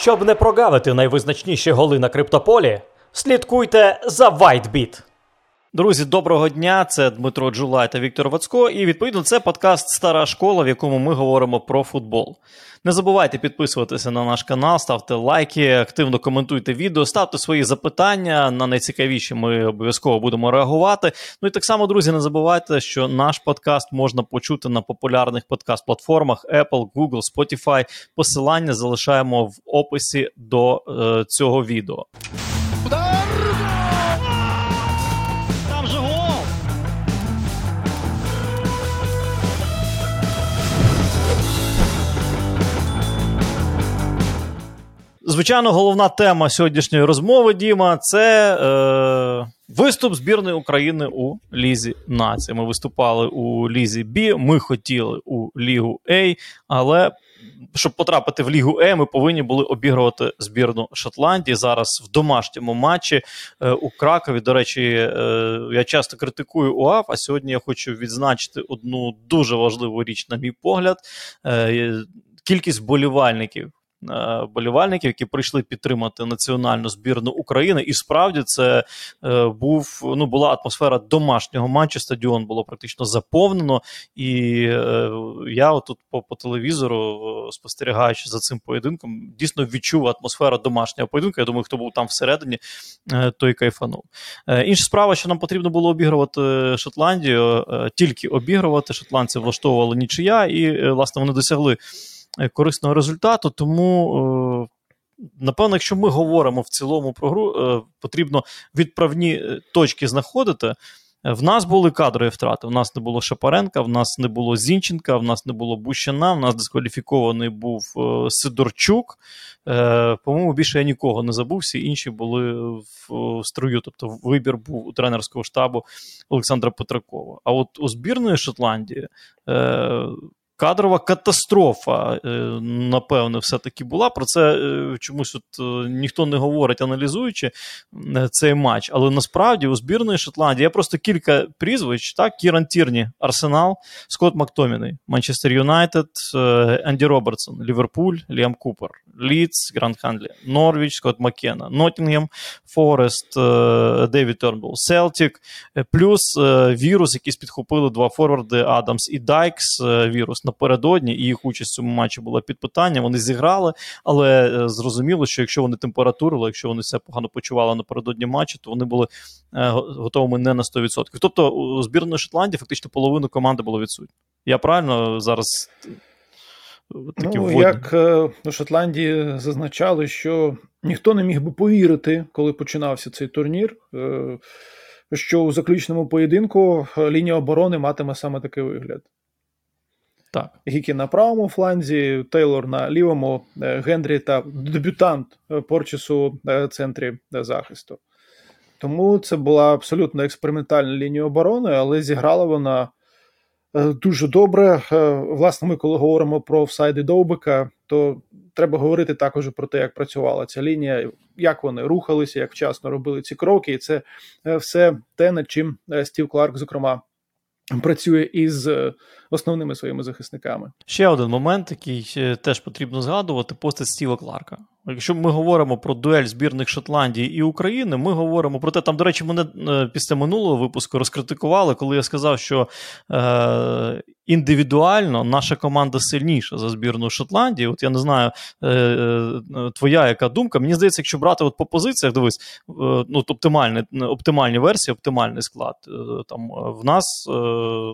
Щоб не прогавити найвизначніші голи на криптополі, слідкуйте за WhiteBit. Друзі, доброго дня! Це Дмитро Джулай та Віктор Вацько. І відповідно це подкаст Стара школа, в якому ми говоримо про футбол. Не забувайте підписуватися на наш канал, ставте лайки, активно коментуйте відео, ставте свої запитання. На найцікавіші ми обов'язково будемо реагувати. Ну і так само, друзі, не забувайте, що наш подкаст можна почути на популярних подкаст-платформах Apple, Google, Spotify. Посилання залишаємо в описі до е, цього відео. Звичайно, головна тема сьогоднішньої розмови, Діма, це е, виступ збірної України у Лізі Нації. Ми виступали у Лізі Б, ми хотіли у Лігу А, але щоб потрапити в Лігу Е, ми повинні були обігрувати збірну Шотландії зараз в домашньому матчі е, у Кракові. До речі, е, я часто критикую УАФ, а сьогодні я хочу відзначити одну дуже важливу річ, на мій погляд. Е, Кількість вболівальників е, болівальників, які прийшли підтримати національну збірну України. І справді це е, був ну була атмосфера домашнього матчу. Стадіон було практично заповнено. І е, я отут по, по телевізору, е, спостерігаючи за цим поєдинком, дійсно відчув атмосферу домашнього поєдинку. Я думаю, хто був там всередині, е, той кайфанув. Е, інша справа, що нам потрібно було обігрувати Шотландію, е, тільки обігрувати. Шотландці влаштовували нічия, і е, власне вони досягли е, корисного результату. Тому, е, напевно, якщо ми говоримо в цілому про гру, е, потрібно відправні е, точки знаходити. Е, В нас були кадрові втрати. В нас не було Шапаренка, в нас не було Зінченка, в нас не було Бущана, в нас дискваліфікований був е, Сидорчук. Е, По-моєму, більше я нікого не забув, всі інші були в, строю. Тобто вибір був у тренерського штабу Олександра Петракова. А от у збірної Шотландії е, кадрова катастрофа, е, напевне, все-таки була. Про це е, чомусь от е, ніхто не говорить, аналізуючи цей матч. Але насправді у збірної Шотландії є просто кілька прізвищ: так? Кіран Тірні, Арсенал, Скотт Мактоміней, Манчестер Юнайтед, Енді Робертсон, Ліверпуль, Ліам Купер, Лідс, Грант Ханлі, Норвіч, Скотт Маккена, Ноттінгем Форест, Девід Тернбул, Селтік, плюс вірус, який підхопили два форварди Адамс і Дайкс. Вірус напередодні, і їх участь в цьому матчі була під питанням. Вони зіграли, але е, зрозуміло, що якщо вони температурили, якщо вони себе погано почували напередодні матчу, то вони були е, готовими не на 100%. Тобто у збірної Шотландії фактично половину команди було відсутні. Я правильно зараз е, такі Ну, вводні? як е, у Шотландії зазначали, що ніхто не міг би повірити, коли починався цей турнір, що у заключному поєдинку лінія оборони матиме саме такий вигляд. Так. Гікі на правому фланзі, Тейлор на лівому, е, Генрі та дебютант е, Порчесу в центрі е, захисту. Тому це була абсолютно експериментальна лінія оборони, але зіграла вона дуже добре. Власне, ми коли говоримо про офсайди Довбика, то треба говорити також про те, як працювала ця лінія, як вони рухалися, як вчасно робили ці кроки. І це все те, над чим Стів Кларк, зокрема, працює із е, основними своїми захисниками. Ще один момент, який е, теж потрібно згадувати: постать Стіва Кларка. Якщо ми говоримо про дуель збірних Шотландії і України, ми говоримо про те, там, до речі, мене е, після минулого випуску розкритикували, коли я сказав, що е, індивідуально наша команда сильніша за збірну Шотландії. От я не знаю, е, е, твоя яка думка. Мені здається, якщо брати от по позиціях, дивись, е, ну, оптимальні, оптимальні версії, оптимальний склад. Е, там е, в нас е,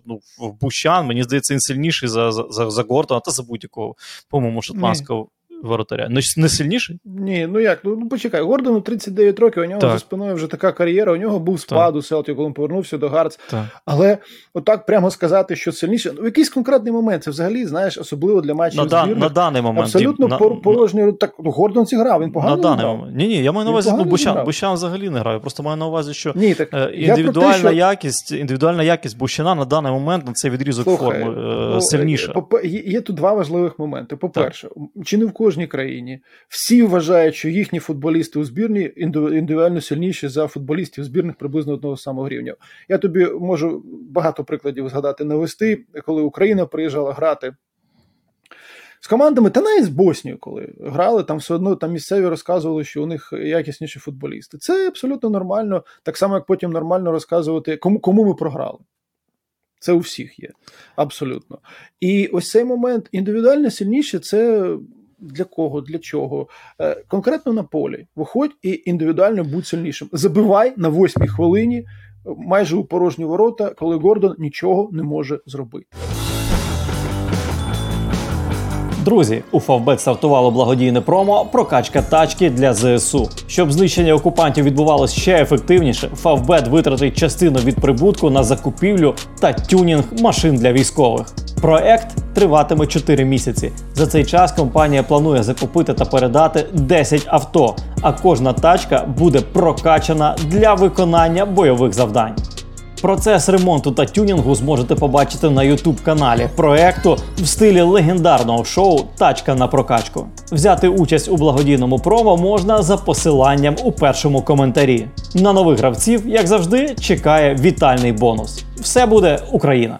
ну, в Бущан, мені здається, він сильніший за, за, за, за Гордона та за будь-якого, по-моєму, шотландського воротаря. Не, не сильніший? Ні, ну як? Ну, ну почекай, Гордону 39 років, у нього Так. за спиною вже така кар'єра, у нього був спад у Селті, коли він повернувся до Гарц. Так. Але отак прямо сказати, що сильніше. Ну, в якийсь конкретний момент, це взагалі, знаєш, особливо для матчів На, збірних, на даний момент. абсолютно пор- порожній. Так, ну, Гордон зіграв, він погано на даний зіграв. момент. Ні, ні, я маю на увазі, ну, Бущан. Бущан взагалі не грає. Просто маю на увазі, що Ні, так е, індивідуальна, те, що... якість, індивідуальна якість Бущана на даний момент на цей відрізок Слухай, форми е, ну, сильніша. Є, є тут два важливих моменти. По-перше, чи не в кожній країні всі вважають, що їхні футболісти у збірні індивідуально сильніші за футболістів збірних приблизно одного самого рівня. Я тобі можу багато прикладів згадати навести, коли Україна приїжджала грати З командами, та навіть з Боснією, коли грали, там все одно там місцеві розказували, що у них якісніші футболісти. Це абсолютно нормально, так само, як потім нормально розказувати, кому кому ми програли. Це у всіх є. Абсолютно. І ось цей момент індивідуально сильніше це для кого, для чого. Е, конкретно на полі. Виходь і індивідуально будь сильнішим. Забивай на восьмій хвилині майже у порожні ворота, коли Гордон нічого не може зробити. Друзі, у Фавбет стартувало благодійне промо прокачка тачки для ЗСУ. Щоб знищення окупантів відбувалося ще ефективніше, Фавбет витратить частину від прибутку на закупівлю та тюнінг машин для військових. Проект триватиме 4 місяці. За цей час компанія планує закупити та передати 10 авто, а кожна тачка буде прокачана для виконання бойових завдань. Процес ремонту та тюнінгу зможете побачити на youtube каналі проекту в стилі легендарного шоу Тачка на прокачку. Взяти участь у благодійному промо можна за посиланням у першому коментарі. На нових гравців, як завжди, чекає вітальний бонус. Все буде Україна!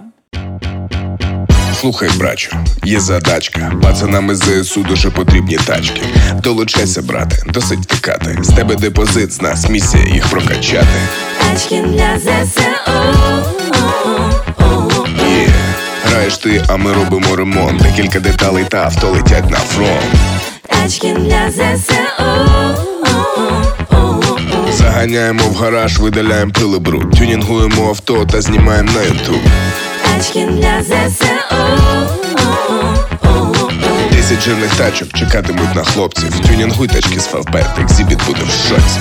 Слухай, брачу, є задачка. Пацанам із ЗСУ дуже потрібні тачки. Долучайся, брате, досить втикати. З тебе депозит, з нас місія їх прокачати. Тачки для ЗСУ. Є, граєш ти, а ми робимо ремонт. Декілька деталей та авто летять на фронт. Тачки для ЗСУ. Заганяємо в гараж, видаляємо пил і бруд. Тюнінгуємо авто та знімаємо на ютуб. Тачки для ЗСУ. Десять жирних тачок чекатимуть на хлопців. Тюнінгуй тачки з Фавбет, Xzibit буде в шоці.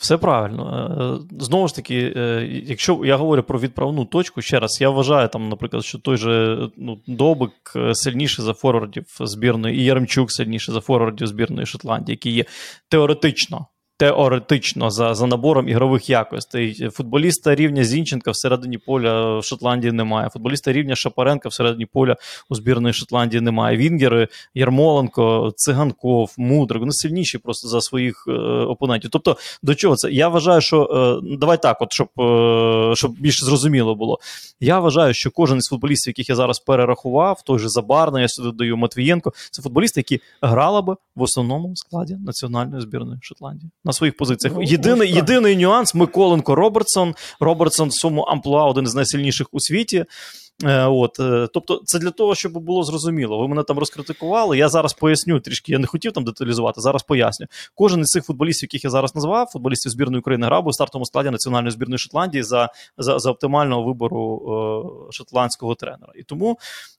Все правильно. Е, Знову ж таки, е, якщо я говорю про відправну точку, ще раз, я вважаю, там, наприклад, що той же ну, Добик е, сильніший за форвардів збірної, і Яремчук сильніший за форвардів збірної Шотландії, які є теоретично теоретично за за набором ігрових якостей. Футболіста рівня Зінченка всередині поля в Шотландії немає. Футболіста рівня Шапаренка всередині поля у збірної Шотландії немає. Вінгери, Ярмоленко, Циганков, Мудрик, вони сильніші просто за своїх е, опонентів. Тобто, до чого це? Я вважаю, що е, давай так, от щоб е, щоб більш зрозуміло було. Я вважаю, що кожен із футболістів, яких я зараз перерахував, той же Забарний, я сюди даю Матвієнко, це футболісти, які грали би в основному складі національної збірної Шотландії на своїх позиціях. Ну, єдиний єдиний нюанс Миколенко Робертсон. Робертсон в своєму амплуа один з найсильніших у світі. Е, от, е, Тобто, це для того, щоб було зрозуміло. Ви мене там розкритикували. Я зараз поясню трішки. Я не хотів там деталізувати, зараз поясню. Кожен із цих футболістів, яких я зараз назвав, футболістів збірної України грав у стартовому складі національної збірної Шотландії за за, за оптимального вибору е, шотландського тренера. І тому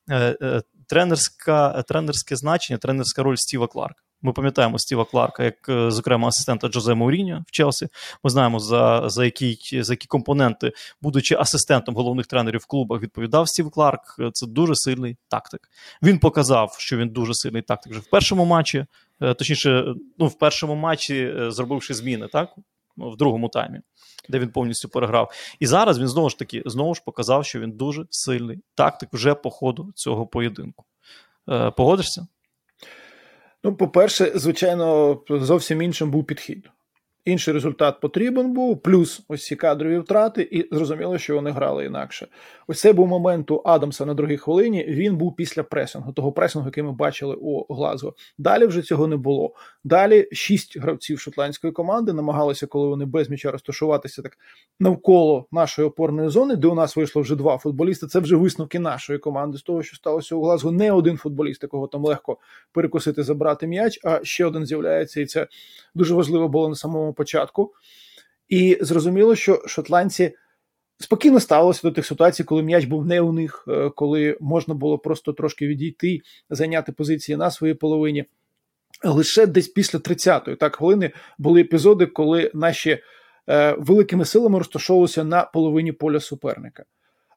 е, е, тренерська, тренерське значення, тренерська роль Стіва Кларка. Ми пам'ятаємо Стіва Кларка як, е, зокрема, асистента Джозе Мауріньо в Челсі. Ми знаємо, за за, які за які компоненти, будучи асистентом головних тренерів в клубах, відповідав Стів Кларк. Це дуже сильний тактик. Він показав, що він дуже сильний тактик вже в першому матчі, е, точніше, ну, в першому матчі, е, зробивши зміни, так? В другому таймі, де він повністю переграв. І зараз він знову ж таки знову ж показав, що він дуже сильний тактик вже по ходу цього поєдинку. Погодишся? Ну, по-перше, звичайно, зовсім іншим був підхід. Інший результат потрібен був, плюс ось ці кадрові втрати, і зрозуміло, що вони грали інакше. Ось це був момент у Адамса на другій хвилині. Він був після пресингу, того пресингу, який ми бачили у Глазго. Далі вже цього не було. Далі шість гравців шотландської команди намагалися, коли вони без м'яча розташуватися так навколо нашої опорної зони, де у нас вийшло вже два футболісти. Це вже висновки нашої команди з того, що сталося у Глазго. Не один футболіст, якого там легко перекусити, забрати м'яч, а ще один з'являється, і це дуже важливо було на самому початку. І зрозуміло, що шотландці спокійно ставилися до тих ситуацій, коли м'яч був не у них, е, коли можна було просто трошки відійти, зайняти позиції на своїй половині. Лише десь після 30-ї так хвилини були епізоди, коли наші е, великими силами розташовувалися на половині поля суперника.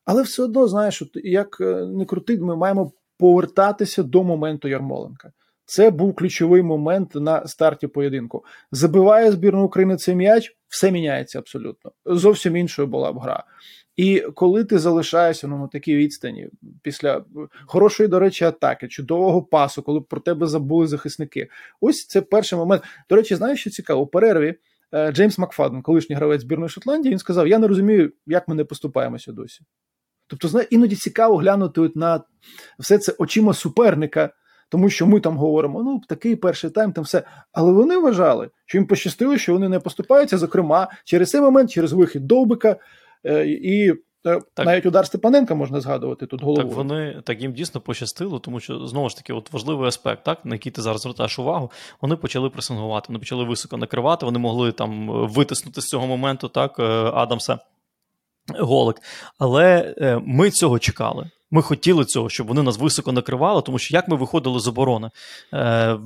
Але все одно, знаєш, як е, не крути, ми маємо повертатися до моменту Ярмоленка. Це був ключовий момент на старті поєдинку. Забиває збірну України цей м'яч, все міняється абсолютно. Зовсім іншою була б гра. І коли ти залишаєшся ну, на такій відстані, після хорошої, до речі, атаки, чудового пасу, коли про тебе забули захисники, ось це перший момент. До речі, знаєш, що цікаво, у перерві е, Джеймс Макфаден, колишній гравець збірної Шотландії, він сказав: Я не розумію, як ми не поступаємося досі. Тобто, знає, іноді цікаво глянути на все це очима суперника, тому що ми там говоримо, ну такий перший тайм, там все. Але вони вважали, що їм пощастило, що вони не поступаються, зокрема, через цей момент, через вихід Довбика е, і е, Так. навіть удар Степаненка можна згадувати тут головою. Так вони так їм дійсно пощастило, тому що знову ж таки, от важливий аспект, так на який ти зараз звертаєш увагу. Вони почали пресингувати, вони почали високо накривати. Вони могли там е, витиснути з цього моменту так Адамса голик. Але ми цього чекали. Ми хотіли цього, щоб вони нас високо накривали, тому що як ми виходили з оборони е,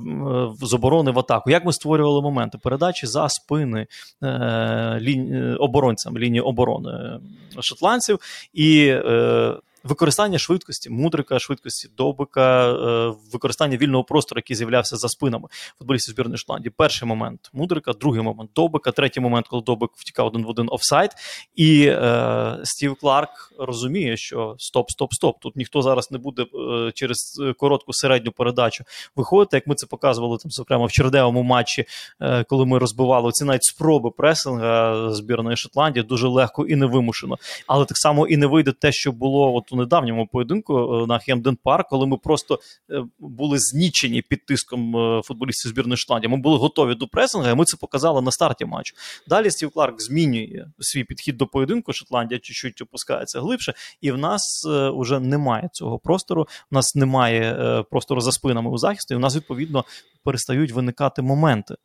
з оборони в атаку, як ми створювали моменти? Передачі за спини е, е, оборонцям лінії оборони шотландців і е, використання швидкості, мудрика, швидкості Довбика, е, використання вільного простору, який з'являвся за спинами футболістів збірної Шотландії. Перший момент Мудрика, другий момент Довбика, третій момент, коли Довбик втікав один в один офсайд. І е, Стів Кларк розуміє, що стоп, стоп, стоп. Тут ніхто зараз не буде е, через коротку середню передачу виходити, як ми це показували там, зокрема в чердевому матчі, е, коли ми розбивали ці навіть спроби пресинга збірної Шотландії дуже легко і невимушено. Але так само і не вийде те, що було от у недавньому поєдинку е, на Хемден Парк, коли ми просто е, були знічені під тиском е, футболістів збірної Шотландії. Ми були готові до пресинга, і ми це показали на старті матчу. Далі Стів Кларк змінює свій підхід до поєдинку. Шотландія чуть-чуть опускається глибше, і в нас уже немає цього простору. У нас немає простору за спинами у захисті. І у нас відповідно перестають виникати моменти.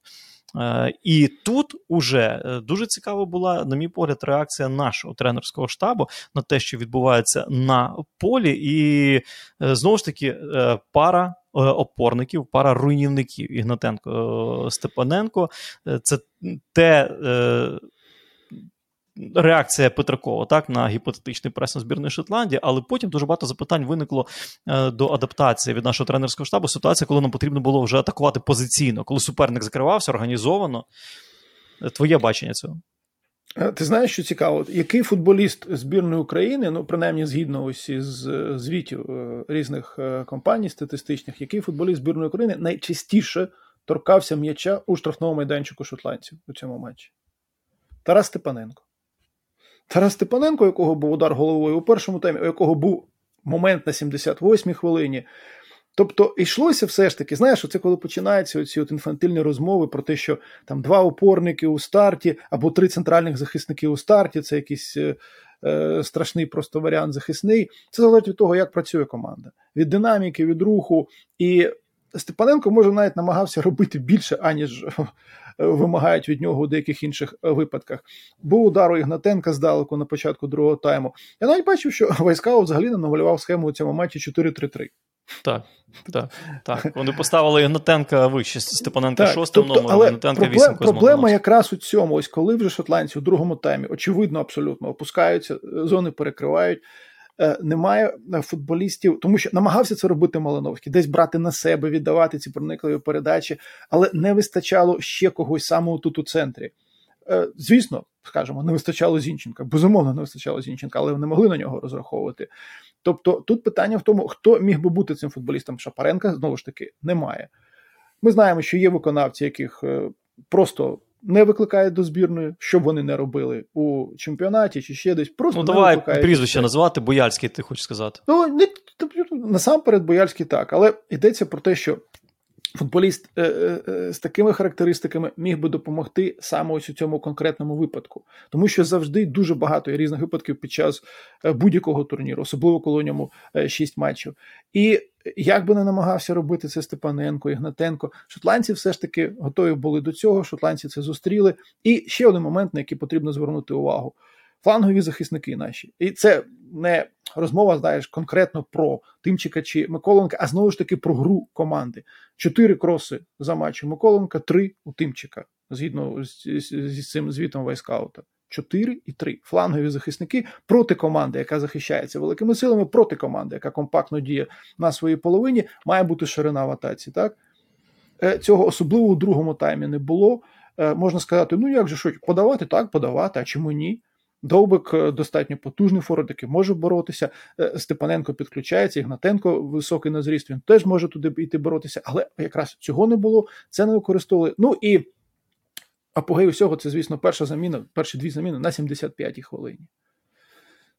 Е, І тут уже е, дуже цікава була, на мій погляд, реакція нашого тренерського штабу на те, що відбувається на полі, і е, знову ж таки пара. Опорників, пара руйнівників Ігнатенко Степаненко. Це те реакція Петракова так, на гіпотетичний пресинг збірної Шотландії, але потім дуже багато запитань виникло е, до адаптації від нашого тренерського штабу. Ситуація, коли нам потрібно було вже атакувати позиційно, коли суперник закривався організовано. Е, Твоє бачення цього? Е, Ти знаєш, що цікаво, який футболіст збірної України, ну принаймні згідно ось із звітів різних компаній статистичних, який футболіст збірної України найчастіше торкався м'яча у штрафному майданчику шотландців у цьому матчі? Тарас Степаненко. Тарас Степаненко, якого був удар головою у першому таймі, у якого був момент на 78-й хвилині. Тобто йшлося все ж таки, знаєш, оце коли починаються оці от інфантильні розмови про те, що там два опорники у старті або три центральних захисники у старті, це якийсь е, е, страшний просто варіант захисний. Це залежить від того, як працює команда, від динаміки, від руху. І Степаненко може навіть намагався робити більше, аніж вимагають від нього у деяких інших випадках. Був удар у Ігнатенка здалеку на початку другого тайму. Я навіть бачив, що Вайскао взагалі не намалював схему у цьому матчі 4-3-3. Так, так, так. Вони поставили Ігнатенка вище Степаненка Так, шостим тобто, номером, але Ігнатенка проблем, вісім проблема якраз у цьому. Ось коли вже шотландці у другому таймі, очевидно, абсолютно опускаються, зони перекривають. Е, Немає е, футболістів, тому що намагався це робити Малиновський, десь брати на себе, віддавати ці проникливі передачі, але не вистачало ще когось саме тут у центрі. Е, Звісно, скажімо, не вистачало Зінченка. Безумовно, не вистачало Зінченка, але вони могли на нього розраховувати. Тобто тут питання в тому, хто міг би бути цим футболістом Шапаренка, знову ж таки, немає. Ми знаємо, що є виконавці, яких просто не викликає до збірної, що б вони не робили у чемпіонаті чи ще десь. Просто Ну не давай прізвище називати, Бояльський, ти хочеш сказати. Ну, не, тобто, насамперед, Бояльський так, але йдеться про те, що футболіст е, е, е, з такими характеристиками міг би допомогти саме ось у цьому конкретному випадку. Тому що завжди дуже багато є різних випадків під час е, будь-якого турніру, особливо коли у ньому е, шість матчів. І як би не намагався робити це Степаненко, Ігнатенко, шотландці все ж таки готові були до цього, шотландці це зустріли. І ще один момент, на який потрібно звернути увагу. Флангові захисники наші. І це не розмова, знаєш, конкретно про Тимчика чи Миколенка, а знову ж таки про гру команди. Чотири кроси за матч у Миколенка, три у Тимчика, згідно з, з, з цим звітом Вайскаута. 4 і 3 флангові захисники проти команди, яка захищається великими силами, проти команди, яка компактно діє на своїй половині, має бути ширина в атаці. Так? Е, Цього особливо у другому таймі не було. Е, Можна сказати, ну як же що, подавати так, подавати, а чому ні? Довбик е, достатньо потужний форвард, може боротися. Е, Степаненко підключається, Ігнатенко високий на зріст, він теж може туди йти боротися, але якраз цього не було, це не використовували. Ну і апогей усього, це, звісно, перша заміна, перші дві заміни на 75-й хвилині.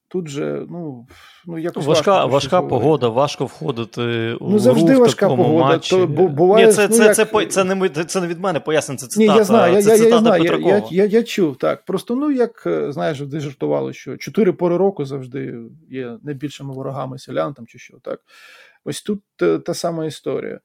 Тут же, ну, ну якось Важка, важко важка погода, важко входити у Ну, завжди гру в важка такому погода. матчі. То, бу- буває, Ні, це, ну, це, як- це, по- це, не, це не від мене пояснення, це Ні, я знаю, я, це я, я, знаю, Петракова. я, я, я чув, так. Просто, ну, як, е, знаєш, де жартували, що чотири пори року завжди є найбільшими ворогами селян там чи що, так. Ось тут е, та сама історія.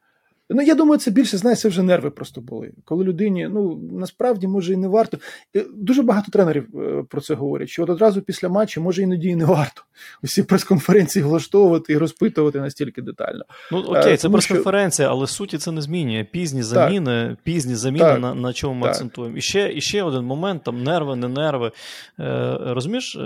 Ну, я думаю, це більше, знаєш, це вже нерви просто були. Коли людині, ну, насправді, може, і не варто. Е, Дуже багато тренерів е, про це говорять, що от одразу після матчу, може, іноді і не варто усі прес-конференції влаштовувати і розпитувати настільки детально. Ну окей, Е, це тому прес-конференція, але суті це не змінює. Пізні заміни, пізні заміни, Так. на, на чому ми Так. акцентуємо. І ще, і ще один момент: там нерви, не нерви. Е, розумієш,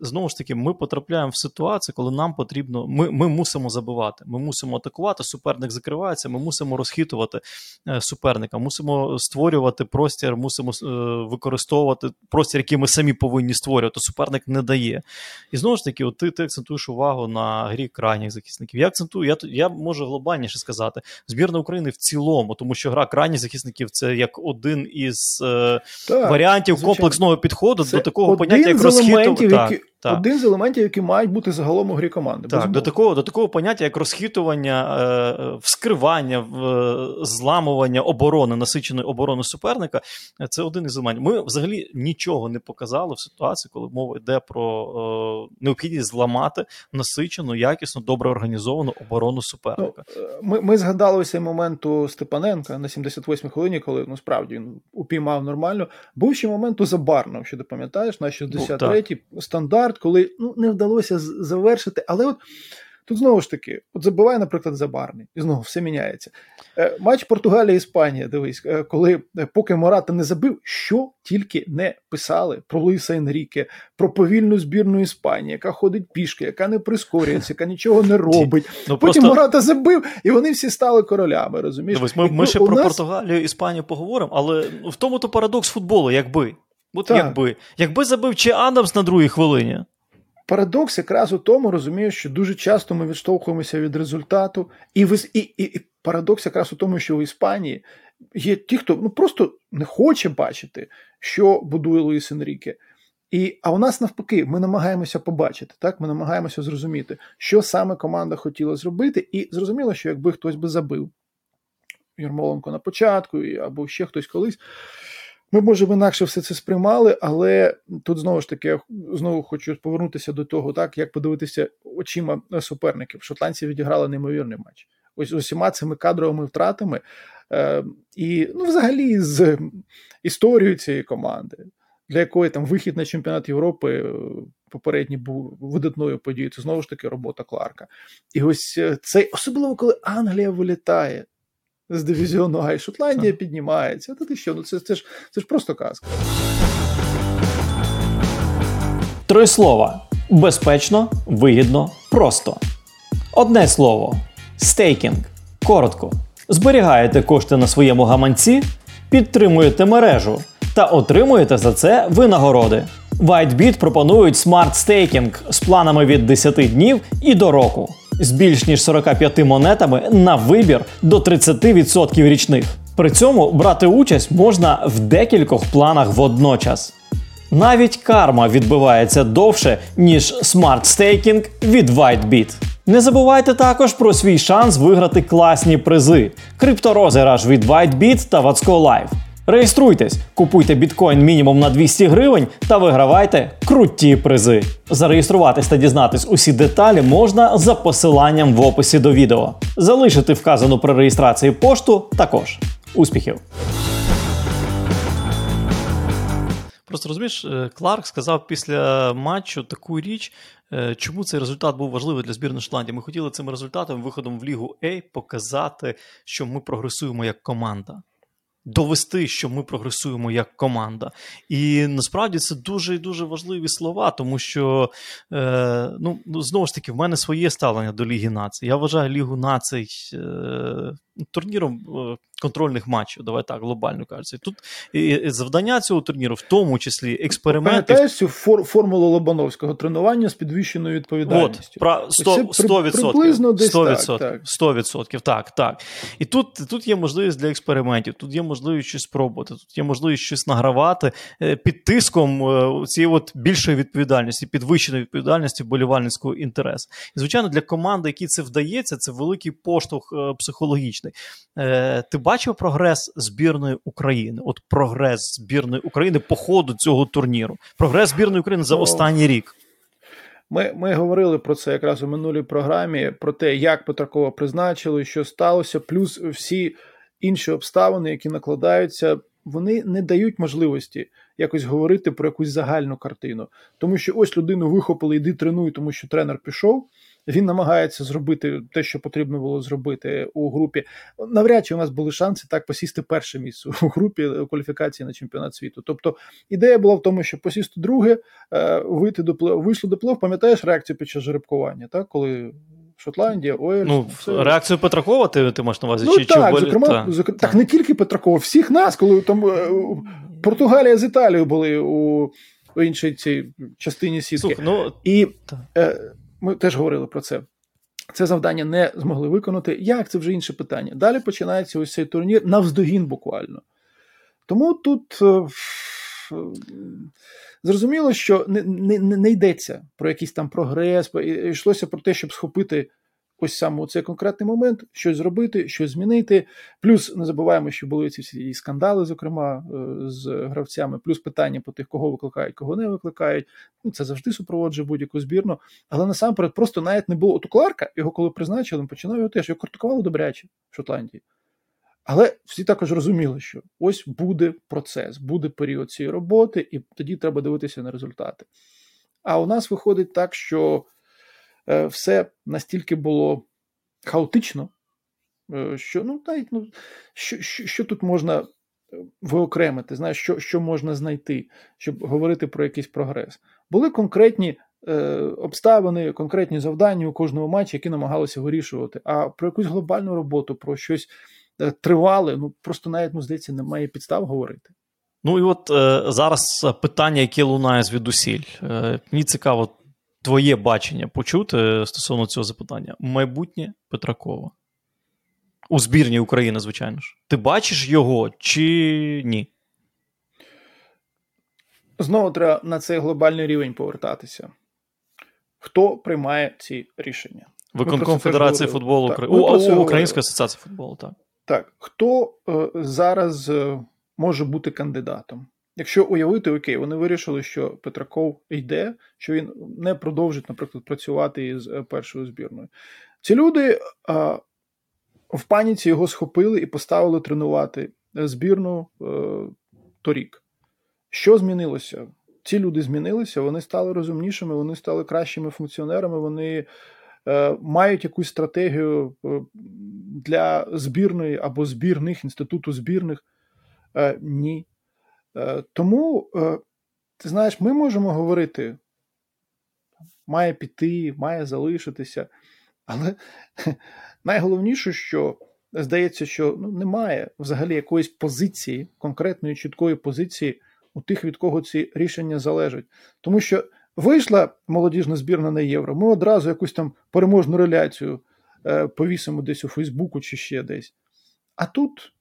знову ж таки, ми потрапляємо в ситуацію, коли нам потрібно. Ми, ми мусимо забивати. Ми мусимо атакувати. Суперник закривається. Ми мусимо розхитувати е, суперника, мусимо створювати простір, мусимо е, використовувати простір, який ми самі повинні створювати. Суперник не дає. І знову ж таки, от ти, ти акцентуєш увагу на грі крайніх захисників. Я акцентую, я, я можу глобальніше сказати, збірна України в цілому, тому що гра крайніх захисників це як один із е, Так, варіантів звичайно. комплексного підходу Це до такого поняття, як з розхитування. Так. Один з елементів, які мають бути загалом у грі команди. Так, безумовно. до такого, до такого поняття, як розхитування, е, е, вскривання, е, зламування оборони, насиченої оборони суперника, е, це один із елементів. Ми взагалі нічого не показали в ситуації, коли мова йде про е, необхідність зламати насичену, якісну, добре організовану оборону Ну, суперника. е, ми, ми згадали ось цей момент у Степаненка на 78-й хвилині, коли ну справді він упіймав нормально. Був ще момент у Забарного, якщо ти пам'ятаєш, на 63-й стандарт, коли ну не вдалося завершити. Але от тут знову ж таки, от забиває, наприклад, Забарний, і знову все міняється. Е, матч Португалія-Іспанія, дивись, е, коли е, поки Мората не забив, що тільки не писали про Луїса Енріке, про повільну збірну Іспанії, яка ходить пішки, яка не прискорюється, яка нічого не робить. Ну, Потім просто, Мората забив, і вони всі стали королями, розумієш? дивись, ми, ми ну, ще про нас- Португалію, Іспанію поговоримо, але в тому то парадокс футболу, якби. От якби. Якби забив чи Адамс на другій хвилині. Парадокс якраз у тому, розумієш, що дуже часто ми відштовхуємося від результату, і, в, і, і, парадокс якраз у тому, що в Іспанії є ті, хто ну просто не хоче бачити, що будує Луїс Енріке. І, а у нас навпаки, ми намагаємося побачити, так? Ми намагаємося зрозуміти, що саме команда хотіла зробити, і зрозуміло, що якби хтось би забив Ярмоленко на початку, або ще хтось колись, ми може інакше все це сприймали, але тут знову ж таки я знову хочу повернутися до того, так як подивитися очима суперників. Шотландці відіграли неймовірний матч. Ось з усіма цими кадровими втратами, е, і ну, взагалі з історією цієї команди, для якої там вихід на чемпіонат Європи е, попередній був видатною подією. Це знову ж таки робота Кларка. І ось е, цей, особливо коли Англія вилітає з дивізіону А, і Шотландія піднімається. Та ти що? Ну це, це ж це ж просто казка. Три слова: безпечно, вигідно, просто. Одне слово стейкінг. Коротко. Зберігаєте кошти на своєму гаманці, підтримуєте мережу та отримуєте за це винагороди. WhiteBIT пропонують смарт стейкінг з планами від 10 днів і до року. З більш ніж 45 монетами на вибір до 30% річних. При цьому брати участь можна в декількох планах водночас. Навіть карма відбивається довше, ніж смарт стейкінг від WhiteBIT. Не забувайте також про свій шанс виграти класні призи: крипторозіграш від WhiteBit та Вацко Live. Реєструйтесь, купуйте біткоін мінімум на 200 гривень та вигравайте круті призи. Зареєструватись та дізнатись усі деталі можна за посиланням в описі до відео. Залишити вказану при реєстрації пошту також. Успіхів! Просто розумієш, е, Кларк сказав після матчу таку річ, е, чому цей результат був важливий для збірної Шотландії. Ми хотіли цим результатом, виходом в Лігу А, показати, що ми прогресуємо як команда. Довести, що ми прогресуємо як команда. І насправді це дуже і дуже важливі слова, тому що е, ну, знову ж таки, в мене своє ставлення до Ліги націй. Я вважаю Лігу націй е, турніром е, контрольних матчів. Давай так, глобально кажучи. Тут і, завдання цього турніру, в тому числі експерименти. Пам'ятаєш цю фор- формулу Лобановського тренування з підвищеною От, відповідальністю? про 100, Це при- 100%. приблизно десь 100%, так, так. 100%, так, так. І тут, тут є можливість для експериментів, тут є можливість щось спробувати, тут є можливість щось награвати е, під тиском е, цієї от більшої відповідальності, підвищеної відповідальності болівальницького інтересу. І, звичайно, для команди, якій це вдається, це великий поштовх е, Е, Ти бачив прогрес збірної України? От прогрес збірної України по ходу цього турніру. Прогрес збірної України за Ну, останній рік. Ми, ми говорили про це якраз у минулій програмі, про те, як Петракова призначили, що сталося, плюс всі інші обставини, які накладаються, вони не дають можливості якось говорити про якусь загальну картину. Тому що ось людину вихопили, йди тренуй, тому що тренер пішов. Він намагається зробити те, що потрібно було зробити у групі. Навряд чи у нас були шанси так посісти перше місце у групі кваліфікації на чемпіонат світу. Тобто ідея була в тому, що посісти друге, е, вийти до плей вийшли до плей Пам'ятаєш реакцію під час жеребкування, так? коли Шотландія, Уельс, Ну, це- реакцію Петракова ти, ти маєш на увазі? Ну чи, так, чи зокрема, та. зокрема, так не тільки Петракова, всіх нас, коли там е, Португалія з Італією були у, у іншій цій частині сітки. Слухай, ну, І Так. е, ми теж говорили про це. Це завдання не змогли виконати. Як це вже інше питання? Далі починається ось цей турнір навздогін буквально. Тому тут е, зрозуміло, що не, не, не йдеться про якийсь там прогрес, йшлося про те, щоб схопити ось саме у цей конкретний момент, щось зробити, щось змінити. Плюс не забуваємо, що були ці всі скандали, зокрема, е, з гравцями, плюс питання по тих, кого викликають, кого не викликають. Ну, це завжди супроводжує будь-яку збірну. Але насамперед просто навіть не було. От у Кларка, його коли призначили, починав його теж його критикували добряче в Шотландії. Але всі також розуміли, що ось буде процес, буде період цієї роботи, і тоді треба дивитися на результати. А у нас виходить так, що все настільки було хаотично, е, що ну, навіть, ну, що, що, що тут можна е, виокремити, знаєш, що, що можна знайти, щоб говорити про якийсь прогрес. Були конкретні е, обставини, конкретні завдання у кожному матчі, які намагалися вирішувати. А про якусь глобальну роботу, про щось е, тривале, ну просто навіть ну, здається, немає підстав говорити. ну і от е, зараз питання, яке лунає звідусіль. Е, мені цікаво твоє бачення почути стосовно цього запитання. Майбутнє Петракова. У збірні України, звичайно ж. Ти бачиш його чи ні? Знову треба на цей глобальний рівень повертатися. Хто приймає ці рішення? Виконком Федерації футболу України. ми про це У, говорили. Української асоціації футболу, так. Так, хто е, зараз е, може бути кандидатом? Якщо уявити, окей, вони вирішили, що Петраков йде, що він не продовжить, наприклад, працювати із е, першою збірною. Ці люди е, в паніці його схопили і поставили тренувати збірну е, торік. Що змінилося? Ці люди змінилися, вони стали розумнішими, вони стали кращими функціонерами, вони е, мають якусь стратегію е, для збірної або збірних, інституту збірних. Е, ні. Е, тому, е, ти знаєш, ми можемо говорити, має піти, має залишитися, але найголовніше, що здається, що ну, немає взагалі якоїсь позиції, конкретної чіткої позиції у тих, від кого ці рішення залежать. Тому що вийшла молодіжна збірна на євро, ми одразу якусь там переможну реляцію е, повісимо десь у Фейсбуку чи ще десь. А тут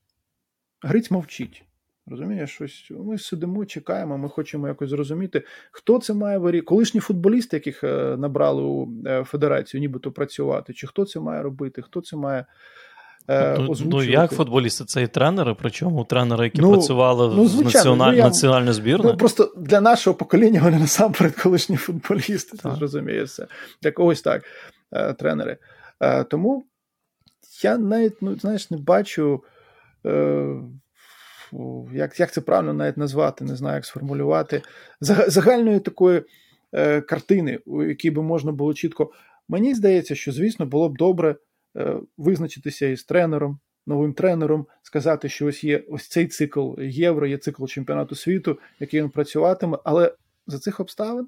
Гриць мовчить. Розумієш, щось ми сидимо, чекаємо, ми хочемо якось зрозуміти, хто це має вирішувати. Колишні футболісти, яких е, набрали у е, федерацію, нібито працювати, чи хто це має робити, хто це має е, Ну, ну як футболісти, це і тренери, причому тренери, які Ну, працювали ну, в звичайно, національ... ну, я- національну збірну. Ну, просто для нашого покоління вони насамперед колишні футболісти, ти Так. зрозумієш все. Для когось так, тренери. Тому я навіть, ну, знаєш, не бачу, як, як це правильно навіть назвати, не знаю, як сформулювати. Загальної такої е, картини, у якій би можна було чітко. Мені здається, що, звісно, було б добре е, визначитися із тренером, новим тренером, сказати, що ось є ось цей цикл євро, є цикл чемпіонату світу, який він працюватиме. Але за цих обставин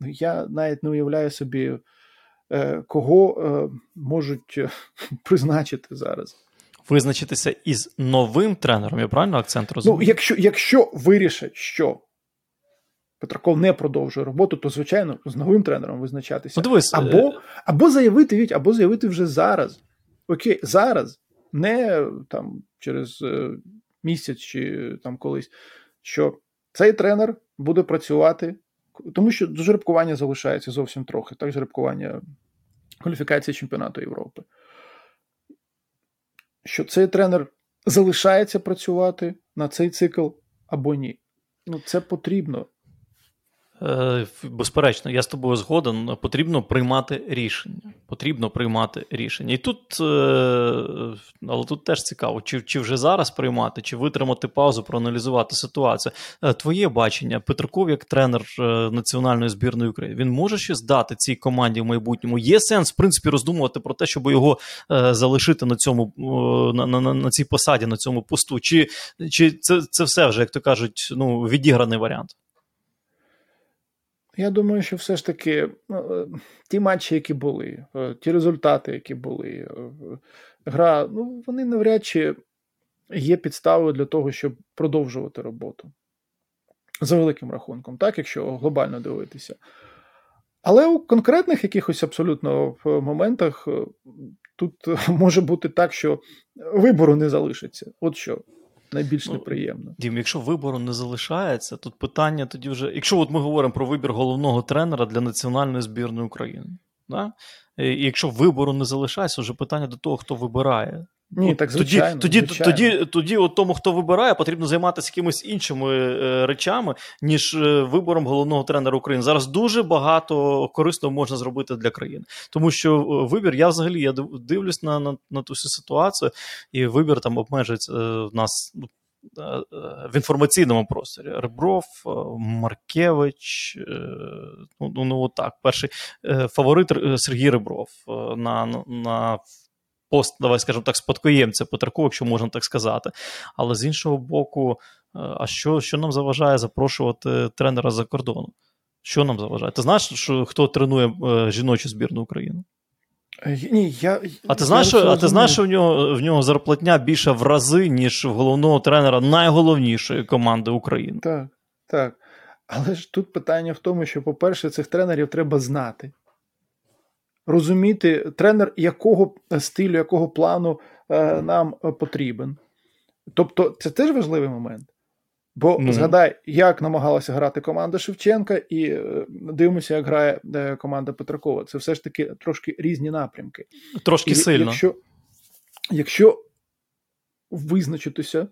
ну, я навіть не уявляю собі, е, кого е, можуть е, призначити зараз. Визначитися із новим тренером. Я правильно акцент розумію? Ну, якщо, якщо вирішать, що Петраков не продовжує роботу, то звичайно з новим тренером визначатися. Ну, дивись, або, е, або заявити Віть, або заявити вже зараз. Окей, зараз, не там через е, місяць чи там колись, що цей тренер буде працювати, тому що до жеребкування залишається зовсім трохи, так, жеребкування кваліфікації чемпіонату Європи. Що цей тренер залишається працювати на цей цикл або ні. Ну, це потрібно. Е, Безперечно, я з тобою згоден. Потрібно приймати рішення. Потрібно приймати рішення. І тут, е, але тут теж цікаво, чи чи вже зараз приймати, чи витримати паузу, проаналізувати ситуацію. Е, Твоє бачення, Петраков, як тренер національної збірної України, він може ще здати цій команді в майбутньому. Є сенс, в принципі, роздумувати про те, щоб його залишити на цьому на, на, на цій посаді, на цьому посту. Чи чи це, це все вже, як то кажуть, ну відіграний варіант? Я думаю, що все ж таки ну, ті матчі, які були, ті результати, які були, гра, ну, вони навряд чи є підставою для того, щоб продовжувати роботу. За великим рахунком, так, якщо глобально дивитися. Але у конкретних якихось абсолютно моментах тут може бути так, що вибору не залишиться. От що найбільш ну, неприємно. Дім, якщо вибору не залишається, тут питання тоді вже. Якщо от ми говоримо про вибір головного тренера для національної збірної України, да? і якщо вибору не залишається, вже питання до того, хто вибирає. Ні, так звичайно, тоді, звичайно. тоді, тоді, тоді от тому, хто вибирає, потрібно займатися якимись іншими е, речами, ніж е, вибором головного тренера України. Зараз дуже багато корисного можна зробити для країни, тому що е, вибір, я взагалі я дивлюсь на на, на ту всю ситуацію, і вибір там обмежується е, в нас. Ну, е, е, в інформаційному просторі Ребров, Маркевич, ну, ну от так, перший фаворит Сергій Ребров на на пост, давай скажемо так, спадкоємця Петракова, якщо можна так сказати. Але з іншого боку, е, а що що нам заважає запрошувати тренера за кордону? Що нам заважає? Ти знаєш, що хто тренує е, жіночу збірну України? Е, ні, я, А ти знаєш, що, а ти знаєш, що в нього в нього зарплатня більша в рази, ніж в головного тренера найголовнішої команди України? Так, так. Але ж тут питання в тому, що, по-перше, цих тренерів треба знати розуміти тренер, якого стилю, якого плану е, нам потрібен. Тобто, це теж важливий момент. Бо mm. згадай, як намагалася грати команда Шевченка, і е, дивимося, як грає е, команда Петракова. Це все ж таки трошки різні напрямки. Трошки і, сильно. Якщо, якщо визначитися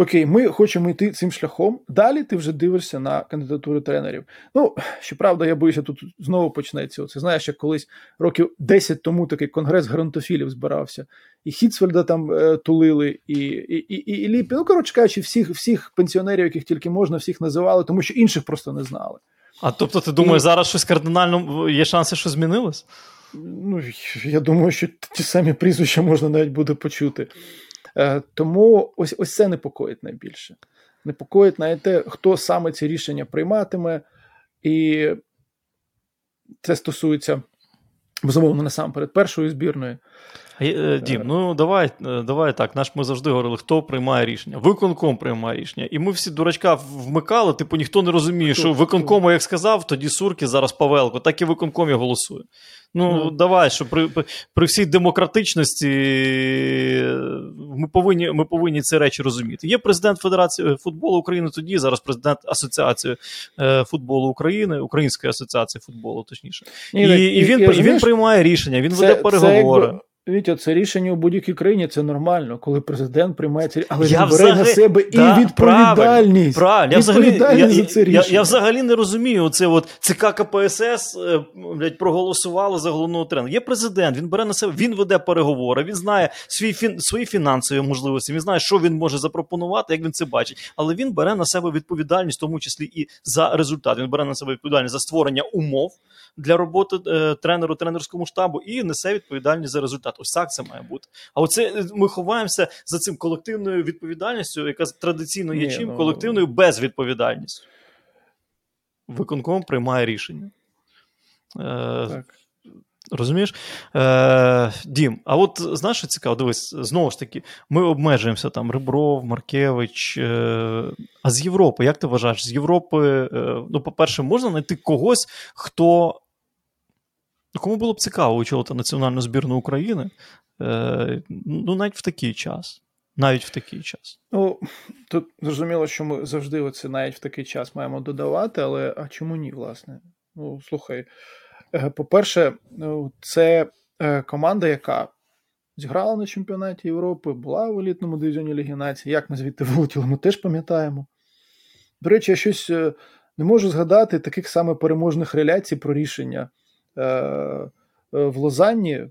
Окей, ми хочемо йти цим шляхом. Далі ти вже дивишся на кандидатури тренерів. Ну, щоправда, я боюся, тут знову почнеться. Це знаєш, як колись років 10 тому такий конгрес грантофілів збирався, і Хіцфельда там е, тулили, і і, і, і, і Ліпі. Ну, коротше кажучи, всіх всіх пенсіонерів, яких тільки можна, всіх називали, тому що інших просто не знали. А тобто, ти думаєш, і... зараз щось кардинально є шанси, що змінилось? Ну, я думаю, що ті самі прізвища можна навіть буде почути. Е, тому ось ось це непокоїть найбільше. Непокоїть навіть те, хто саме ці рішення прийматиме, і це стосується безумовно насамперед першої збірної. Е, Дім, ну давай е, давай так. Наш ми завжди говорили, хто приймає рішення. Виконком приймає рішення. І ми всі дурачка вмикали, типу ніхто не розуміє, що виконкому, як сказав, тоді Сурки, зараз Павелко, так і виконкомі голосує. Ну, ну давай, що при при всій демократичності ми повинні ми повинні ці речі розуміти. Є президент Федерації футболу України, тоді зараз президент Асоціації футболу України, Української асоціації футболу, точніше. І, і, і він, він приймає рішення, він це, веде переговори. Це, Вітя, це рішення у будь-якій країні це нормально, коли президент приймає це але я він бере на себе да, і відповідальність. Правильно, я взагалі за це рішення. Я, я взагалі не розумію. Оце от ЦК КПСС е, блядь, проголосували за головного тренера. Є президент, він бере на себе, він веде переговори, він знає свій фін, свої фінансові можливості, він знає, що він може запропонувати, як він це бачить. Але він бере на себе відповідальність, в тому числі і за результат. Він бере на себе відповідальність за створення умов для роботи е, тренеру, тренерському штабу і несе відповідальність за результат. Ось так це має бути. А оце е, ми ховаємося за цим колективною відповідальністю, яка традиційно є Ні, чим ну... колективною безвідповідальністю. Виконком приймає рішення. Е, так. Розумієш? Е, Дім, а от знаєш, що цікаво, дивись, знову ж таки, ми обмежуємося там Ребров, Маркевич. Е, а з Європи, як ти вважаєш, з Європи, е, ну, по-перше, можна знайти когось, хто. Кому було б цікаво очолити національну збірну України? Е, Ну, навіть в такий час. Навіть в такий час. Ну, тут зрозуміло, що ми завжди оце навіть в такий час маємо додавати, але а чому ні, власне? Ну, слухай, по-перше, ну, це е, команда, яка зіграла на чемпіонаті Європи, була в елітному дивізіоні Ліги Нації. Як ми звідти вилетіли, ми теж пам'ятаємо. До речі, я щось е, не можу згадати таких саме переможних реляцій про рішення в Лозанні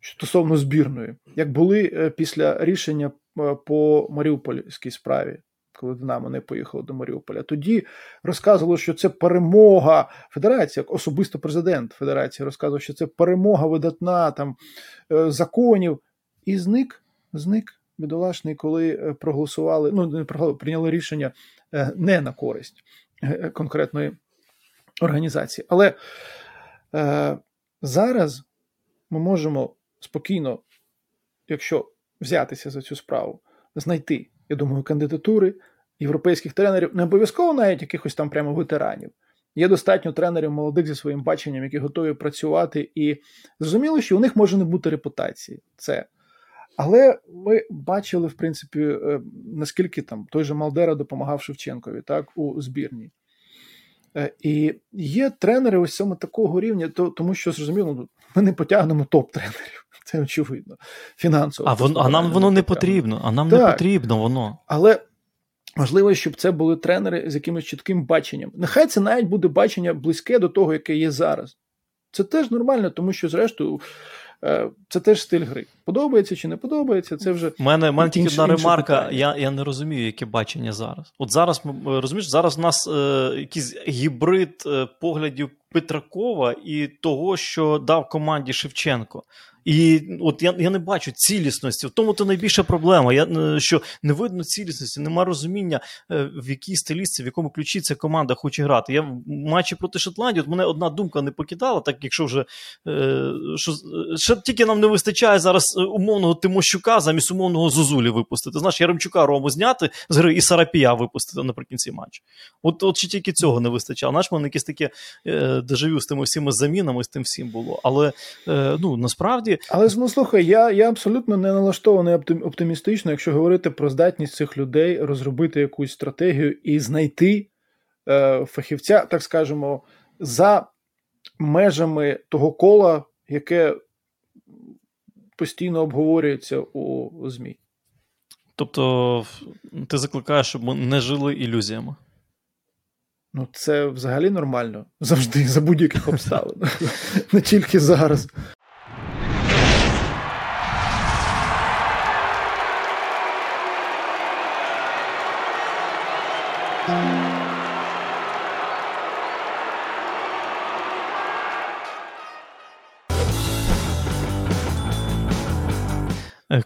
стосовно збірної, як були після рішення по Маріупольській справі коли Динамо не поїхало до Маріуполя. Тоді розказувало, що це перемога Федерації, як особисто президент Федерації розказував, що це перемога видатна там е, законів. І зник, зник бідолашний, коли е, проголосували, ну не проголосували, прийняли рішення е, не на користь конкретної організації. Але е, зараз ми можемо спокійно, якщо взятися за цю справу, знайти, я думаю, кандидатури європейських тренерів, не обов'язково навіть якихось там прямо ветеранів. Є достатньо тренерів молодих зі своїм баченням, які готові працювати, і зрозуміло, що у них може не бути репутації. Це. Але ми бачили, в принципі, е, наскільки там той же Малдера допомагав Шевченкові так, у збірні. Е, і є тренери ось саме такого рівня, то, тому що зрозуміло, ну, ми не потягнемо топ-тренерів. Це очевидно. Фінансово. А, вон, а нам воно не потрібно. А нам так. не потрібно воно. Але Важливо, щоб це були тренери з якимось чітким баченням. Нехай це навіть буде бачення близьке до того, яке є зараз. Це теж нормально, тому що, зрештою, е, це теж стиль гри. Подобається чи не подобається, це вже. У мене, мене тільки одна ремарка, я я не розумію, яке бачення зараз. От зараз розумієш, зараз у нас е, якийсь гібрид е, поглядів Петракова і того, що дав команді Шевченко. І от я я не бачу цілісності. В тому то найбільша проблема. Я, е, Що не видно цілісності, нема розуміння, е, в якій стилісті, в якому ключі ця команда хоче грати. Я в матчі проти Шотландії, от мене одна думка не покидала, так якщо вже е, що, що тільки нам не вистачає зараз умовного Тимощука замість умовного Зозулі випустити. Знаєш, Яремчука Рому зняти з гри і Сарапія випустити наприкінці матчу. От от чи тільки цього не вистачало. Знаєш, мене якесь таке дежавю з тими всіма замінами, з тим всім було. Але ну насправді насправді. Але ну слухай, я я абсолютно не налаштований оптимістично, якщо говорити про здатність цих людей розробити якусь стратегію і знайти е, фахівця, так скажемо, за межами того кола, яке постійно обговорюється у ЗМІ. Тобто ти закликаєш, щоб ми не жили ілюзіями. Ну, це взагалі нормально завжди за будь-яких обставин, не тільки зараз.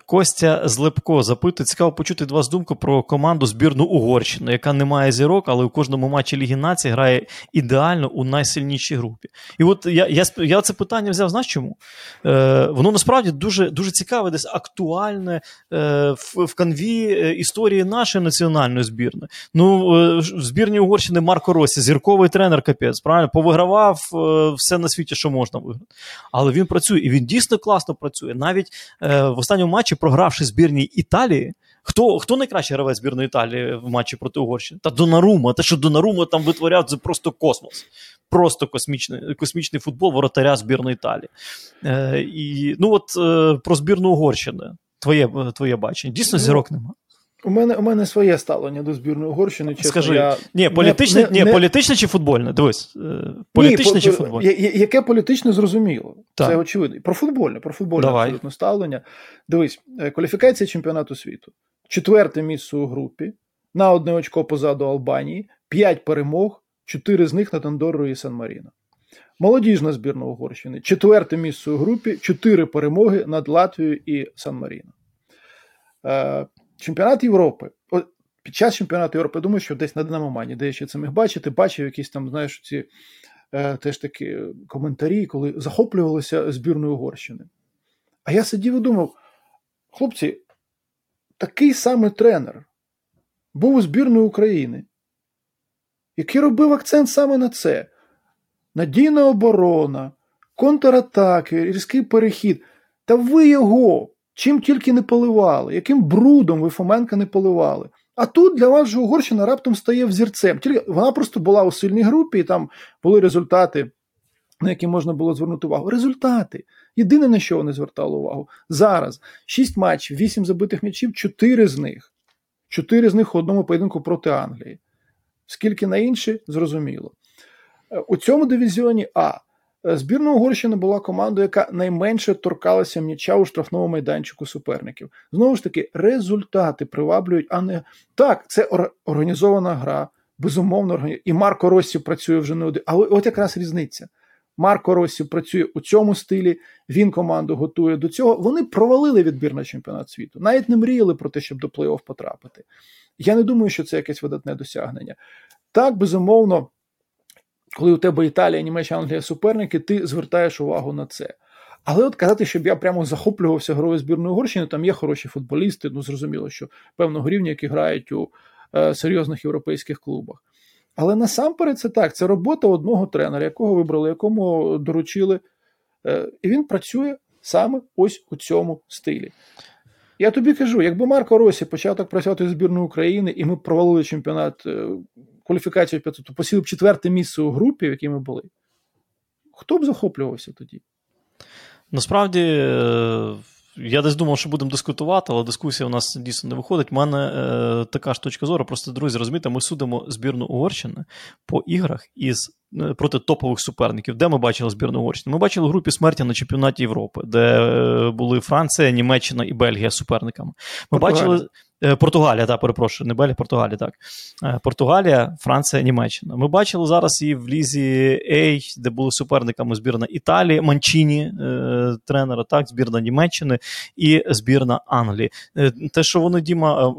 Костя Злепко запитує, цікаво почути від вас думку про команду збірну Угорщину, яка не має зірок, але у кожному матчі Ліги Нації грає ідеально у найсильнішій групі. І от я я, я це питання взяв, знаєш чому? Е, Воно насправді дуже дуже цікаве, десь актуальне е, в, в канві е, історії нашої національної збірної. Ну, е, В збірні Угорщини Марко Росі, зірковий тренер капець, правильно, повигравав е, все на світі, що можна виграти. Але він працює, і він дійсно класно працює. Навіть в останньому матчі, програвши збірній Італії. Хто хто найкращий гравець збірної Італії в матчі проти Угорщини? Та Донарума. Те, що Донарума там витворяв, це просто космос. Просто космічний космічний футбол воротаря збірної Італії. Е, і, Ну от е, про збірну Угорщини. Твоє твоє бачення. Дійсно, зірок нема. У мене у мене своє ставлення до збірної Угорщини. Чесно, Скажи, я ні, політичне не, ні, не... політичне чи футбольне? Дивись, е, політичне ні, чи футбольне? Яке політичне зрозуміло. Так. Це очевидно. Про футбольне, про футбольне Давай. абсолютно ставлення. Дивись, е, кваліфікація чемпіонату світу. Четверте місце у групі, на одне очко позаду Албанії, п'ять перемог, чотири з них над Андоррою і Сан Маріно. Молодіжна збірна Угорщини. Четверте місце у групі, чотири перемоги над Латвією і Сан Маріно. Чемпіонат Європи. Під час чемпіонату Європи, думаю, що десь на Динамомані, де я ще це міг бачити, бачив якісь там, знаєш, ці е, теж такі коментарі, коли захоплювалися збірною Угорщини. А я сидів і думав: хлопці, такий самий тренер був у збірної України, який робив акцент саме на це: надійна оборона, контратаки, різкий перехід. Та ви його чим тільки не поливали, яким брудом ви Фоменка не поливали. А тут для вас же Угорщина раптом стає взірцем. Тільки вона просто була у сильній групі, і там були результати, на які можна було звернути увагу. Результати. Єдине, на що вони звертали увагу. Зараз шість матчів, вісім забитих м'ячів, чотири з них. Чотири з них у одному поєдинку проти Англії. Скільки на інші, зрозуміло. Е, у цьому дивізіоні А збірна Угорщини була командою, яка найменше торкалася м'яча у штрафному майданчику суперників. Знову ж таки, результати приваблюють, а не так, це організована гра, безумовно, органі... і Марко Россі працює вже не один. Але от якраз різниця. Марко Россі працює у цьому стилі, він команду готує до цього. Вони провалили відбір на чемпіонат світу, навіть не мріяли про те, щоб до плей-офф потрапити. Я не думаю, що це якесь видатне досягнення. Так, безумовно, коли у тебе Італія, Німеччина, Англія суперники, ти звертаєш увагу на це. Але от казати, щоб я прямо захоплювався грою збірної Угорщини, там є хороші футболісти, ну зрозуміло, що певного рівня, які грають у е, серйозних європейських клубах. Але насамперед це так: це робота одного тренера, якого вибрали, якому доручили. Е, і він працює саме ось у цьому стилі. Я тобі кажу, якби Марко Росі почав так працювати з збірною України, і ми провалили чемпіонат е, кваліфікацію 500, то посіли б четверте місце у групі, в якій ми були. Хто б захоплювався тоді? Насправді. Е, я десь думав, що будемо дискутувати, але дискусія у нас дійсно не виходить. У мене е, така ж точка зору. Просто друзі, розумієте, ми судимо збірну Угорщини по іграх із е, проти топових суперників. Де ми бачили збірну Угорщини? Ми бачили групі смерті на чемпіонаті Європи, де е, були Франція, Німеччина і Бельгія суперниками. Ми Португалія. бачили. Е, Португалія, так, перепрошую, не Бельгія, Португалія, так. Е, Португалія, Франція, Німеччина. Ми бачили зараз і в Лізі Ей, де були суперниками збірна Італії, Манчині, е, тренера, так, збірна Німеччини і збірна Англії. Те, що вони, Діма,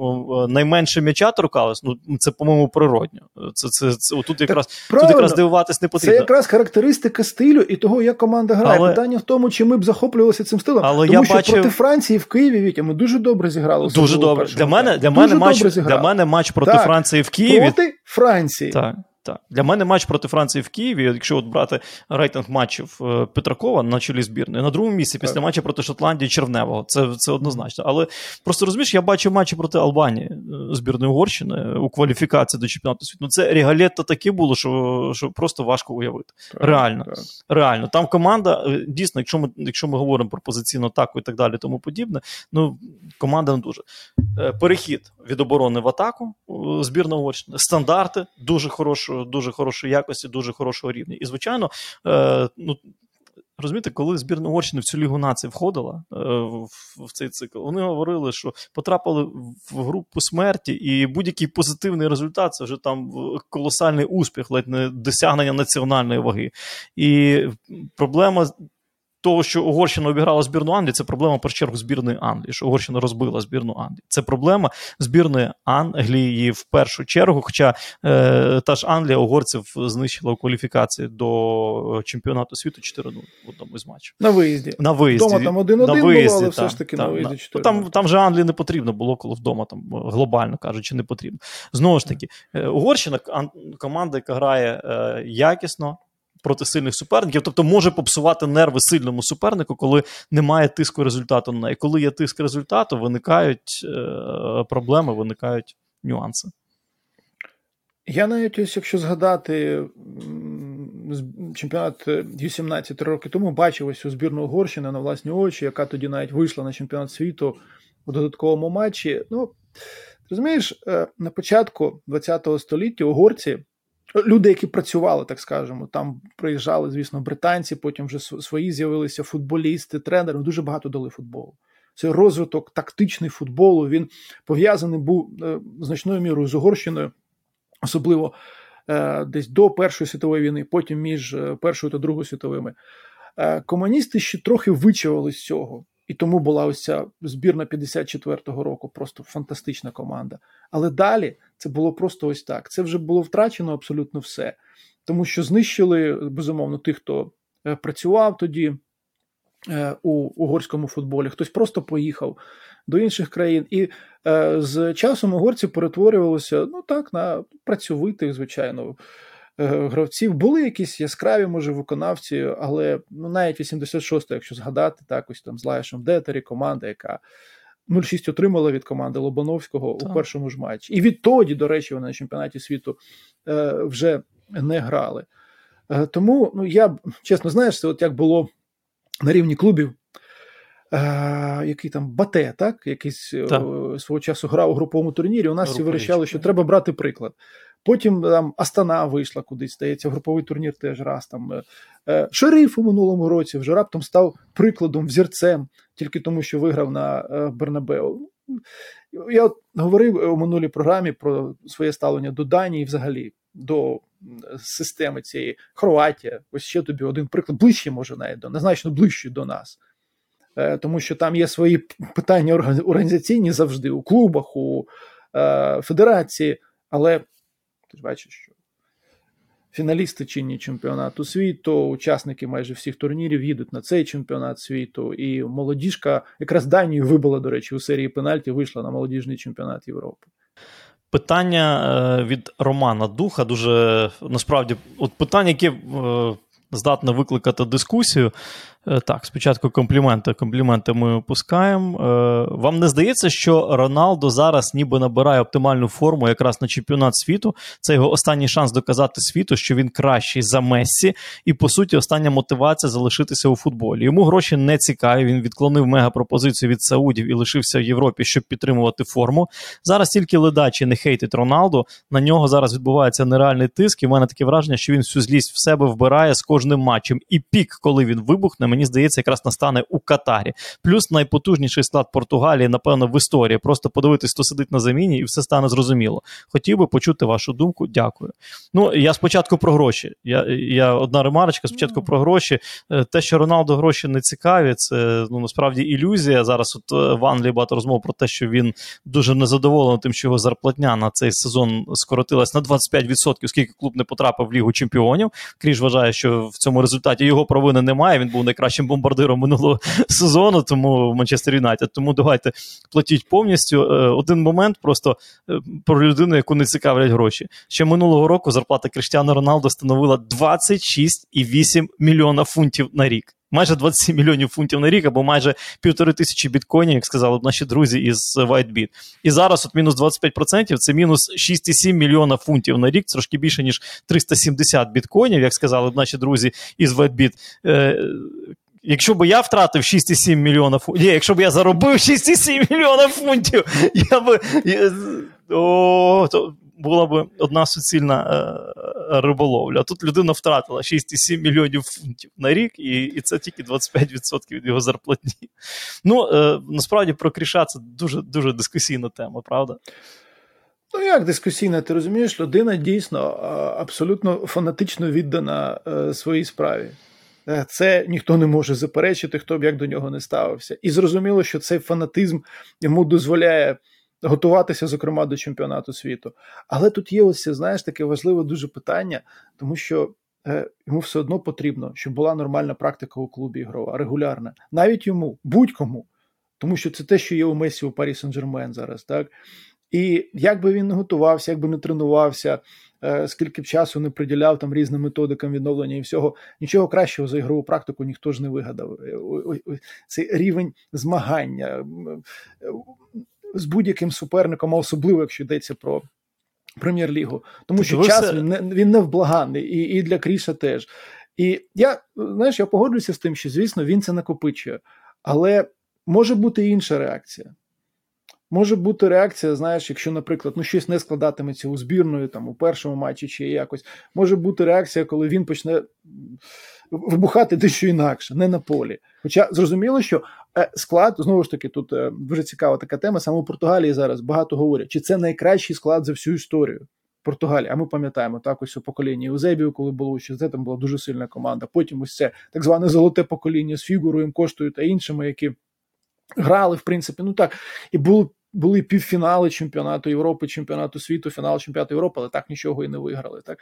найменше м'яча торкались, ну це, по-моєму, природньо. Це, це, це, Тут якраз тут якраз дивуватись не потрібно. Це якраз характеристика стилю і того, як команда грає. Але... Питання в тому, чи ми б захоплювалися цим стилем. Але Тому я що бачив... проти Франції в Києві Вітя, ми дуже добре зіграли. Дуже добре. Для мене для мене матч для мене матч проти так, Франції в Києві. Проти Франції. Так. Так. Для мене матч проти Франції в Києві, якщо от брати рейтинг матчів е, Петракова на чолі збірної, на другому місці після матчу проти Шотландії Черневого. Це це однозначно. Але просто розумієш, я бачив матчі проти Албанії е, збірної Угорщини у кваліфікації до чемпіонату світу. Ну, Це регалетто таке було, що що просто важко уявити. Так, Реально. Так. Реально. Там команда, е, дійсно, якщо ми якщо ми говоримо про позиційну атаку і так далі, тому подібне, ну команда не дуже. Перехід від оборони в атаку збірна Угорщини, стандарти дуже хороші дуже хорошої якості, дуже хорошого рівня. І, звичайно, е, ну. Розумієте, коли збірна Угорщини в цю лігу нації входила е, в, в цей цикл, вони говорили, що потрапили в групу смерті, і будь-який позитивний результат це вже там колосальний успіх, ледь не досягнення національної ваги. І проблема того, що Угорщина обіграла збірну Англії, це проблема першу чергу збірної Англії, що Угорщина розбила збірну Англії. Це проблема збірної Англії в першу чергу. Хоча е, та ж Англія угорців знищила у кваліфікації до чемпіонату світу 4-0 в одному із матчів. На виїзді. На виїзді. Вдома там 1-1 було, але та, все ж таки та, на виїзді 4 Там там же Англії не потрібно було, коли вдома там глобально кажучи, не потрібно. Знову ж таки, е, Угорщина команда, яка грає е, якісно проти сильних суперників, тобто може попсувати нерви сильному супернику, коли немає тиску результату на неї. Коли є тиск результату, виникають е, проблеми, виникають нюанси. Я навіть ось, якщо згадати чемпіонат U17 роки тому, бачив ось у збірну Угорщини на власні очі, яка тоді навіть вийшла на чемпіонат світу у додатковому матчі. Ну, розумієш, е, на початку ХХ століття угорці Люди, які працювали, так скажемо, там приїжджали, звісно, британці, потім вже свої з'явилися футболісти, тренери, дуже багато дали футболу. Це розвиток тактичний футболу. Він пов'язаний був е, значною мірою з Угорщиною, особливо е, десь до Першої світової війни, потім між е, Першою та Другою світовими. Комуністи ще трохи вичавили з цього. І тому була ось ця збірна 54-го року, просто фантастична команда. Але далі це було просто ось так. Це вже було втрачено абсолютно все. тому що знищили безумовно тих, хто е, працював тоді е, у угорському футболі, хтось просто поїхав до інших країн. І е, з часом угорці перетворювалися ну так, на працьовитих, звичайно. Е, Гравців були якісь яскраві, може, виконавці, але ну, навіть 86-го, якщо згадати, так ось там з Лаєшем Детері, команда, яка 0-6 отримала від команди Лобановського Так. у першому ж матчі. І відтоді, до речі, вони на чемпіонаті світу е, вже не грали. Е, тому ну, я чесно, знаєш, це от як було на рівні клубів. Який там Бате, так? Якийсь Так. свого часу грав у груповому турнірі. У нас всі вирішали, що треба брати приклад. Потім там Астана вийшла кудись, здається, груповий турнір теж раз там. е, е, Шериф у минулому році вже раптом став прикладом, взірцем, тільки тому, що виграв на е, Бернабеу. Я от говорив у минулій програмі про своє ставлення до Данії, взагалі до системи цієї Хорватія. Ось ще тобі один приклад, ближче може навіть до незначно ближче до нас. Тому що там є свої питання організаційні завжди у клубах, у федерації, але ж бачиш, що фіналісти чинні чемпіонату світу, учасники майже всіх турнірів їдуть на цей чемпіонат світу, і молодіжка якраз Данію вибила, до речі, у серії пенальті, вийшла на молодіжний чемпіонат Європи. Питання е, від Романа Духа дуже насправді, от питання, яке е, здатне викликати дискусію. Е, Так, спочатку компліменти. Компліменти ми опускаємо. Е, Вам не здається, що Роналдо зараз ніби набирає оптимальну форму якраз на чемпіонат світу? Це його останній шанс доказати світу, що він кращий за Мессі, і по суті, остання мотивація залишитися у футболі. Йому гроші не цікаві. Він відклонив мегапропозицію від Саудів і лишився в Європі, щоб підтримувати форму. Зараз тільки ледачі не хейтить Роналду. На нього зараз відбувається нереальний тиск, і в мене таке враження, що він всю злість в себе вбирає з кожним матчем. І пік, коли він вибухне, мені здається, якраз настане у Катарі. Плюс найпотужніший склад Португалії, напевно, в історії. Просто подивитись, хто сидить на заміні, і все стане зрозуміло. Хотів би почути вашу думку. Дякую. Ну я спочатку про гроші. Я, я одна ремарочка. Спочатку про гроші. Е, Те, що Роналдо гроші не цікаві, це ну насправді ілюзія. Зараз от е, в Англії багато розмов про те, що він дуже незадоволений тим, що його зарплатня на цей сезон скоротилась на 25%, оскільки клуб не потрапив в Лігу чемпіонів. Кріж вважає, що в цьому результаті його провини немає. Він був найкращим бомбардиром минулого сезону, тому Манчестер Юнайтед. Тому давайте платіть повністю. Е, Один момент просто е, про людину, яку не цікавлять гроші. Ще минулого року зарплата Криштіану Роналду становила 26,8 мільйона фунтів на рік. Майже 27 мільйонів фунтів на рік, або майже півтори тисячі біткоїнів, як сказали б наші друзі із WhiteBit. І зараз от мінус 25% це мінус 6,7 мільйона фунтів на рік, трошки більше, ніж 370 біткоїнів, як сказали б наші друзі із WhiteBit. Е, Якщо б я втратив 6,7 мільйона фунтів, ні, якщо б я заробив 6,7 мільйона фунтів, я би. О, то була б одна суцільна е, риболовля. Тут людина втратила 6,7 мільйонів фунтів на рік, і, і це тільки 25% від його зарплатні. Ну, е, насправді про Кріша це дуже дуже дискусійна тема, правда? Ну, як дискусійна, ти розумієш, людина дійсно абсолютно фанатично віддана е, своїй справі. Це ніхто не може заперечити, хто б як до нього не ставився. І зрозуміло, що цей фанатизм йому дозволяє готуватися, зокрема, до чемпіонату світу. Але тут є ось, знаєш, таке важливе дуже питання, тому що е, йому все одно потрібно, щоб була нормальна практика у клубі ігрова, регулярна. Навіть йому, будь-кому. Тому що це те, що є у Месі у Парі Сен-Жермен зараз, так? І як би він не готувався, як би не тренувався, е, скільки б часу не приділяв там різним методикам відновлення і всього, нічого кращого за ігрову практику ніхто ж не вигадав. Е, Цей рівень змагання з будь-яким суперником, а особливо якщо йдеться про прем'єр-лігу. Тому що Дивився- час він, не, він невблаганний, і, і для Кріша теж. І я, знаєш, я погоджуюся з тим, що, звісно, він це накопичує. Але може бути інша реакція. Може бути реакція, знаєш, якщо, наприклад, ну щось не складатиметься у збірної там у першому матчі чи якось. Може бути реакція, коли він почне вибухати дещо інакше, не на полі. Хоча зрозуміло, що склад знову ж таки тут е, дуже цікава така тема. Саме у Португалії зараз багато говорять, чи це найкращий склад за всю історію. Португалії, а ми пам'ятаємо так ось у поколінні Узебію, коли було ще це там була дуже сильна команда. Потім ось це так зване золоте покоління з фігурою, Коштою та іншими, які грали, в принципі, ну так, і були були півфінали чемпіонату Європи, чемпіонату світу, фінал чемпіонату Європи, але так нічого і не виграли. Так?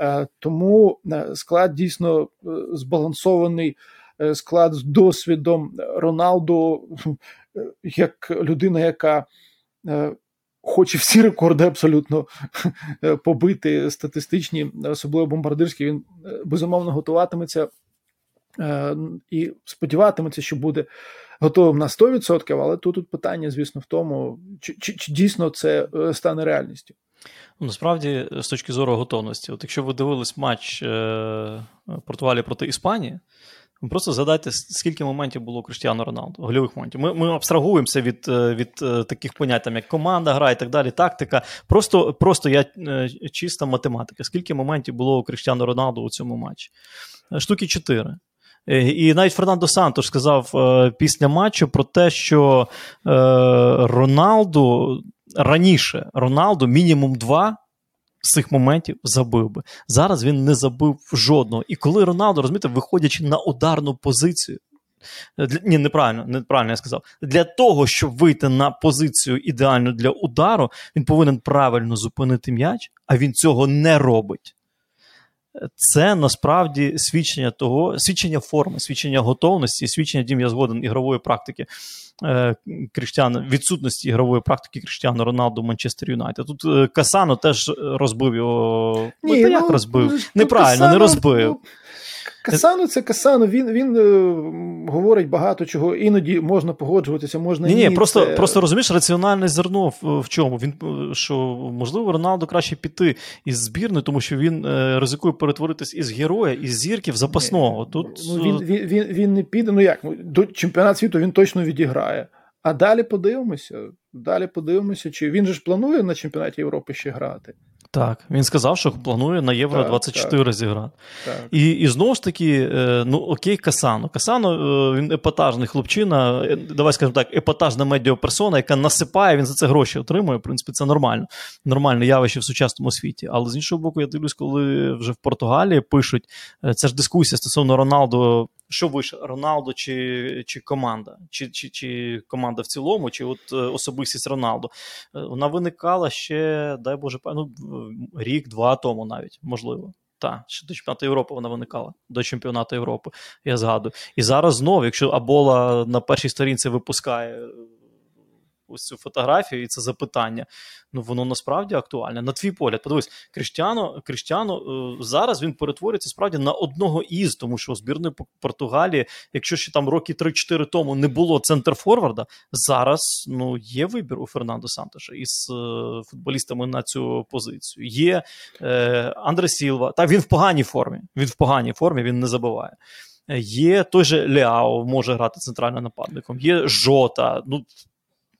Е, тому склад дійсно збалансований. Склад з досвідом Роналду, як людина, яка хоче всі рекорди абсолютно побити статистичні, особливо бомбардирські, він безумовно готуватиметься Е, і сподіватиметься, що буде готовим на 100%, але тут, тут питання, звісно, в тому, чи, чи, чи дійсно це е, стане реальністю. Ну, насправді, з точки зору готовності, от якщо ви дивились матч е, Португалії проти Іспанії, просто згадайте, скільки моментів було у Криштіану Роналду, гольових моментів. Ми ми абстрагуємося від від таких понять, там, як команда грає і так далі, тактика. Просто просто я чиста математика. Скільки моментів було у Криштіану Роналду у цьому матчі? Штуки 4. Е, і навіть Фернандо Сантош сказав е, після матчу про те, що е, Роналду раніше Роналду мінімум два. З цих моментів забив би. Зараз він не забив жодного. І коли Роналду, розумієте, виходячи на ударну позицію, для, ні, неправильно, неправильно я сказав. Для того, щоб вийти на позицію ідеальну для удару, він повинен правильно зупинити м'яч, а він цього не робить це насправді свідчення того, свідчення форми, свідчення готовності, свідчення дім я згоден ігрової практики е, Кріштіана, відсутності ігрової практики Кріштіану Роналду Манчестер Юнайтед. Тут е, Касано теж розбив його. Ні, ну, як ну, розбив? Ну, Неправильно, Касано, не розбив. Ну, Касано це Касано, він він е, говорить багато чого, іноді можна погоджуватися, можна ні. Ні, просто це... просто розумієш, раціональне зерно в, в чому? Він е, що можливо Роналду краще піти із збірної, тому що він е, ризикує перетворитись із героя, із зірки в запасного. Тут ну, він, він, він, він не піде. Ну як до чемпіонат світу він точно відіграє. А далі подивимося. Далі подивимося, чи він же ж планує на чемпіонаті Європи ще грати. Так, він сказав, що планує на Євро так, 24 так, зіграти. Так. І і знову ж таки, е, ну окей, Касано. Касано е, він епатажний хлопчина, е, давай скажемо так, епатажна медіаперсона, яка насипає, він за це гроші отримує. В принципі, це нормально. Нормальне явище в сучасному світі. Але з іншого боку, я дивлюсь, коли вже в Португалії пишуть, це ж дискусія стосовно Роналду. Що вище, Роналдо чи чи команда, чи чи, чи команда в цілому, чи от особистість Роналду. Вона виникала ще, дай Боже, ну, рік-два тому навіть, можливо. Та, ще до чемпіонату Європи вона виникала до чемпіонату Європи, я згадую. І зараз знову, якщо Абола на першій сторінці випускає ось цю фотографію і це запитання. Ну воно насправді актуальне. На твій погляд, подивись, Кріштіано Кріштіано е, зараз він перетворюється справді на одного із, тому що у збірної Португалії, якщо ще там роки 3-4 тому не було центр Форварда, зараз ну є вибір у Фернандо Сантоша із е, футболістами на цю позицію. Є е, Андре Сілва. Так, він в поганій формі. Він в поганій формі, він не забуває. Є той же Ляо, може грати центральним нападником, є Жота. Ну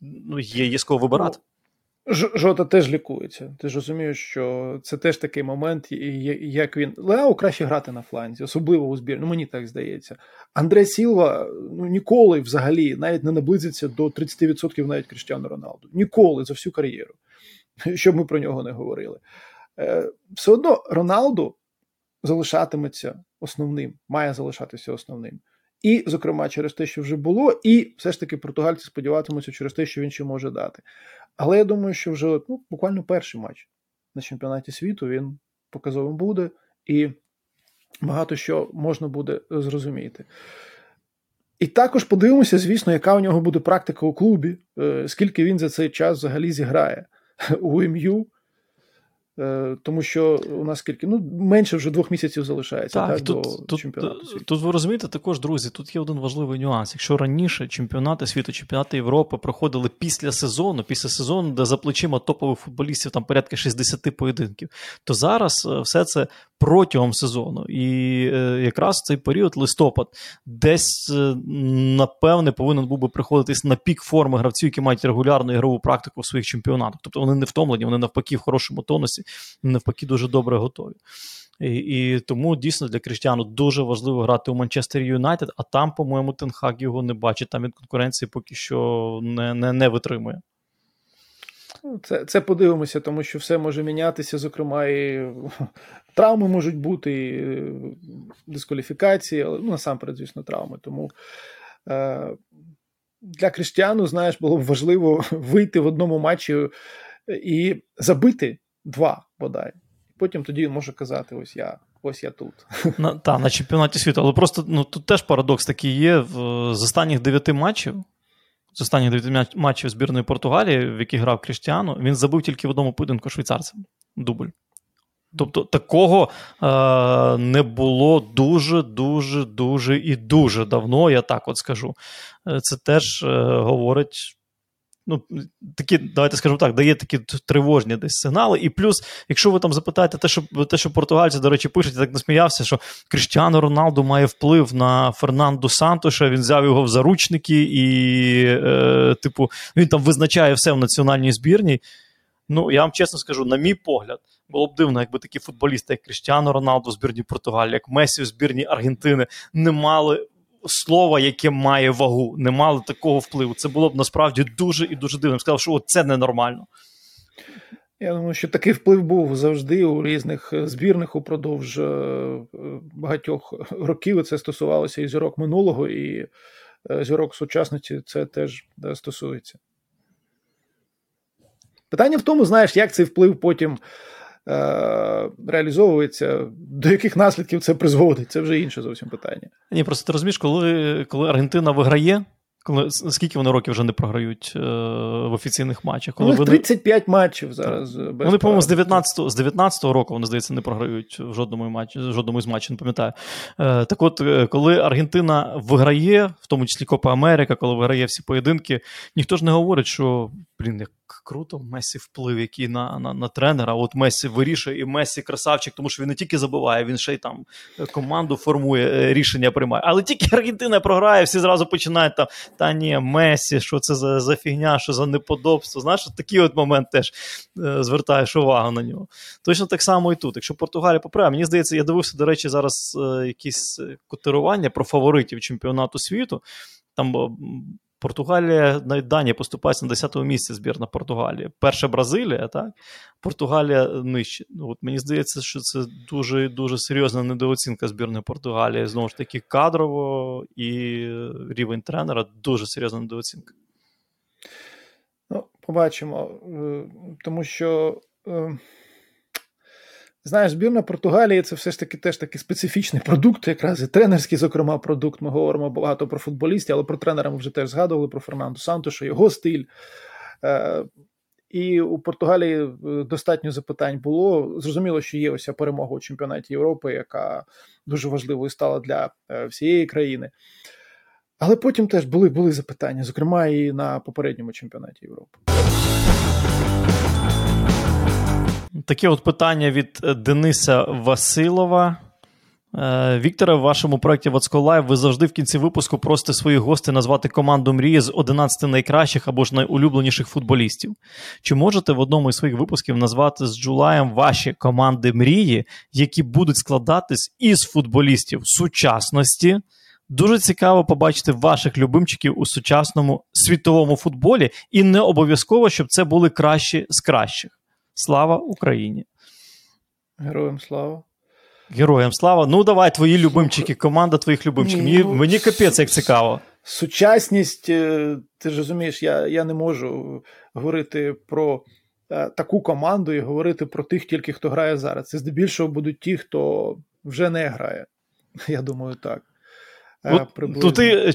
ну, є, є з кого вибирати. Ну, Жота теж лікується. Ти ж розумієш, що це теж такий момент, як він. Лео краще грати на фланзі, особливо у збір. Ну мені так здається. Андре Сілва ну, ніколи взагалі навіть не наблизиться до 30% навіть Кріштіану Роналду. Ніколи за всю кар'єру. Щоб ми про нього не говорили. Е, все одно Роналду залишатиметься основним, має залишатися основним. І, зокрема, через те, що вже було, і все ж таки португальці сподіватимуться через те, що він ще може дати. Але я думаю, що вже ну, буквально перший матч на чемпіонаті світу він показовим буде, і багато що можна буде зрозуміти. І також подивимося, звісно, яка у нього буде практика у клубі, е, скільки він за цей час взагалі зіграє у МЮ. Е, тому що у нас скільки ну менше вже двох місяців залишається так, так тут, до тут, чемпіонату світу. Тут ви розумієте, також друзі. Тут є один важливий нюанс. Якщо раніше чемпіонати світу, чемпіонати Європи проходили після сезону, після сезону, де за плечима топових футболістів там порядка 60 поєдинків, то зараз е, все це протягом сезону. І е, якраз цей період листопад десь, е, напевне, повинен був би приходитись на пік форми гравців, які мають регулярну ігрову практику в своїх чемпіонатах. Тобто вони не втомлені, вони навпаки в хорошому тонусі, навпаки, дуже добре готові. І і тому дійсно для Кріштіану дуже важливо грати у Манчестер Юнайтед, а там, по-моєму, Тенхак його не бачить. Там від конкуренції поки що не, не, не витримує. Це це подивимося, тому що все може мінятися. Зокрема, і травми можуть бути, і дискваліфікації, але ну, насамперед, звісно, травми. Тому е, для Криштіану, знаєш, було б важливо вийти в одному матчі і забити два бодай. Потім тоді він може казати: ось я. Ось я тут. На, та, на чемпіонаті світу. Але просто ну, тут теж парадокс такий є. З останніх дев'яти матчів, з останніх дев'яти матчів збірної Португалії, в яких грав Кріштіану, він забив тільки в одному поєдинку швейцарцям. Дубль. Тобто такого е, не було дуже, дуже, дуже і дуже давно, я так от скажу. Е, це теж е, говорить. Ну, такі, давайте скажемо так, дає такі тривожні десь сигнали. І плюс, якщо ви там запитаєте, те, що те, що португальці, до речі, пишуть, я так насміявся, що Кріштіану Роналду має вплив на Фернанду Сантоша, він взяв його в заручники, і, е, типу, він там визначає все в національній збірні. Ну, я вам чесно скажу, на мій погляд, було б дивно, якби такі футболісти, як Кріштіану Роналду в збірні Португалії, як Месі в збірні Аргентини, не мали слова, яке має вагу, не мали такого впливу. Це було б насправді дуже і дуже дивно. Сказав, що це ненормально. Я думаю, що такий вплив був завжди у різних збірних упродовж багатьох років. Це стосувалося і зірок минулого, і зірок сучасності це теж стосується. Питання в тому, знаєш, як цей вплив потім е- реалізовується, до яких наслідків це призводить. Це вже інше зовсім питання. Ні, просто ти розумієш, коли, коли Аргентина виграє. Коли скільки вони років вже не програють е, в офіційних матчах? Коли вони 35 матчів зараз. Без вони, по-моєму, з 19 з 19-го року вони здається не програють в жодному матчі, в жодному з матчів, не пам'ятаю. Е, так, от, коли Аргентина виграє, в тому числі Копа Америка, коли виграє всі поєдинки, ніхто ж не говорить, що блін, як круто, Месі вплив, який на на, на тренера. От Месі вирішує, і Месі красавчик, тому що він не тільки забиває, він ще й там команду формує, рішення приймає. Але тільки Аргентина програє, всі зразу починають там. Та ні, Месі, що це за за фігня, що за неподобство. Знаєш, такий от момент теж е, звертаєш увагу на нього. Точно так само і тут. Якщо Португалія поправила, мені здається, я дивився, до речі, зараз е, якісь котирування про фаворитів чемпіонату світу. Там Португалія навіть Данія поступається на 10-му місці збірна Португалії. Перша Бразилія, так? Португалія нижче. Ну, от Мені здається, що це дуже дуже серйозна недооцінка збірної Португалії. Знову ж таки, кадрово і рівень тренера дуже серйозна недооцінка. Ну, побачимо. Тому що. Знаєш, збірна Португалії це все ж таки теж такий специфічний продукт, якраз і тренерський, зокрема, продукт. Ми говоримо багато про футболістів, але про тренера ми вже теж згадували про Фернандо Сантоша, його стиль. Е, І у Португалії достатньо запитань було. Зрозуміло, що є ось перемога у чемпіонаті Європи, яка дуже важливою стала для всієї країни. Але потім теж були, були запитання, зокрема, і на попередньому чемпіонаті Європи. Таке от питання від Дениса Василова. Вікторе, в вашому проєкті Вацко Лайв ви завжди в кінці випуску просите своїх гостей назвати команду мрії з 11 найкращих або ж найулюбленіших футболістів. Чи можете в одному із своїх випусків назвати з Джулаєм ваші команди мрії, які будуть складатись із футболістів сучасності? Дуже цікаво побачити ваших любимчиків у сучасному світовому футболі, і не обов'язково, щоб це були кращі з кращих. Слава Україні! Героям слава! Героям слава! Ну, давай твої любимчики, команда твоїх любимчиків. Мені, ну, мені капець як цікаво. Сучасність, ти ж розумієш, я я не можу говорити про таку команду і говорити про тих, тільки хто грає зараз. Це здебільшого будуть ті, хто вже не грає. Я думаю, так. От, то ти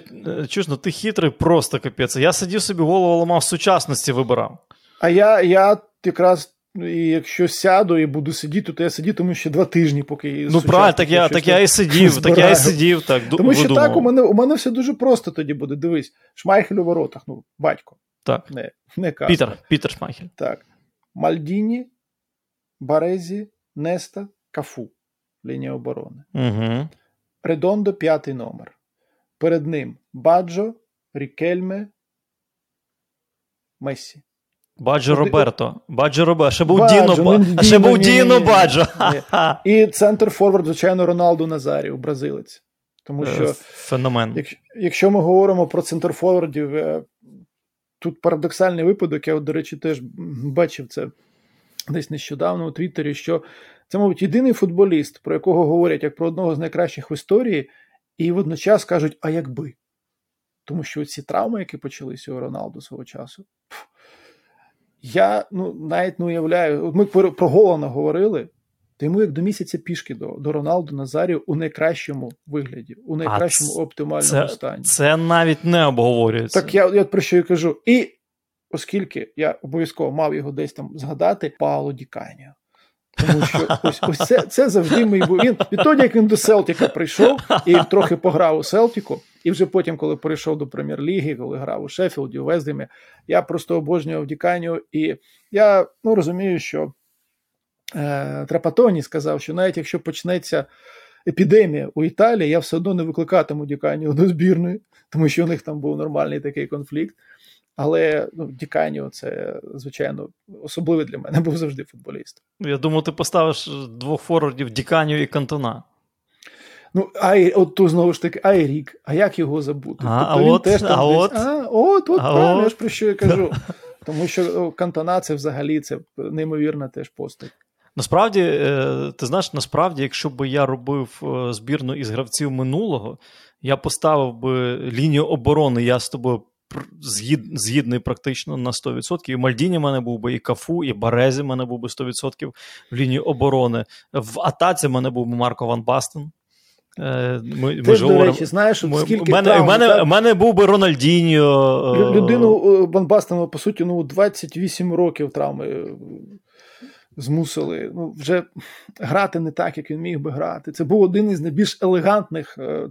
чуєш, ну, ти хитрий, просто капець. Я сидів собі голову ламав сучасності вибирав. А я я якраз і якщо сяду і буду сидіти, то я сидітиму ще два тижні, поки Ну правильно, так я так я і сидів, так я і сидів. так. Тому що так, у мене у мене все дуже просто тоді буде. Дивись, Шмайхель у воротах, ну, батько. Так. Не, не Пітер, Пітер Шмайхель. Так. Мальдіні, Барезі, Неста, Кафу. Лінія оборони. Угу. Редондо, п'ятий номер. Перед ним Баджо, Рікельме, Месі. Баджо Роберто. Баджо Роберто. Ще був Баджо, Діно, ну, а ще був Діно Баджо. І центрфорвард, звичайно, Роналду Назаріо, бразилець. Тому що Феномен. Якщо, якщо ми говоримо про центр Форвардів, тут парадоксальний випадок, я, до речі, теж бачив це десь нещодавно у Твіттері, що це, мабуть, єдиний футболіст, про якого говорять як про одного з найкращих в історії, і водночас кажуть, а якби. Тому що ці травми, які почалися у Роналду свого часу, пф, я ну, навіть не уявляю. Ми про, Голана говорили, то йому як до місяця пішки до, до Роналду Назарію у найкращому вигляді, у найкращому а оптимальному Це, стані. це навіть не обговорюється. Так я, я про що і кажу. І оскільки я обов'язково мав його десь там згадати, Пауло Ді Каніо. Тому що ось, ось це, це завжди мій був. Він відтоді, як він до Селтіка прийшов і трохи пограв у Селтіку, і вже потім, коли перейшов до прем'єр-ліги, коли грав у Шеффілді, у Вездемі, я просто обожнював Ді Каніо. І я ну, розумію, що е, Трапатоні сказав, що навіть якщо почнеться епідемія у Італії, я все одно не викликатиму Дікані до збірної, тому що у них там був нормальний такий конфлікт. Але ну, Діканіо це, звичайно, особливий для мене був завжди футболіст. Я думаю, ти поставиш двох форвардів Діканію і Кантона. Ну, Ай, от тут знову ж таки Айрік, а як його забути? А, тобто а він от, теж там а десь, от. а, от, от, А правильно, от. я ж про що я кажу. Тому що Кантона це взагалі це неймовірна теж постать. Насправді, е, ти знаєш, насправді, якщо б я робив е, збірну із гравців минулого, я поставив би лінію оборони, я з тобою згід, згідний практично на 100%. І Мальдіні в мене був би, і Кафу, і Барезі в мене був би 100% в лінії оборони. В атаці в мене був би Марко Ван Бастен. Е, Ми, ми ж до речі, знаєш, ми- скільки мене, травм, мене, так? мене був би Рональдіньо. Е, людину е, Бонбастена, по суті, ну, 28 років травми змусили ну, вже грати не так, як він міг би грати. Це був один із найбільш елегантних е,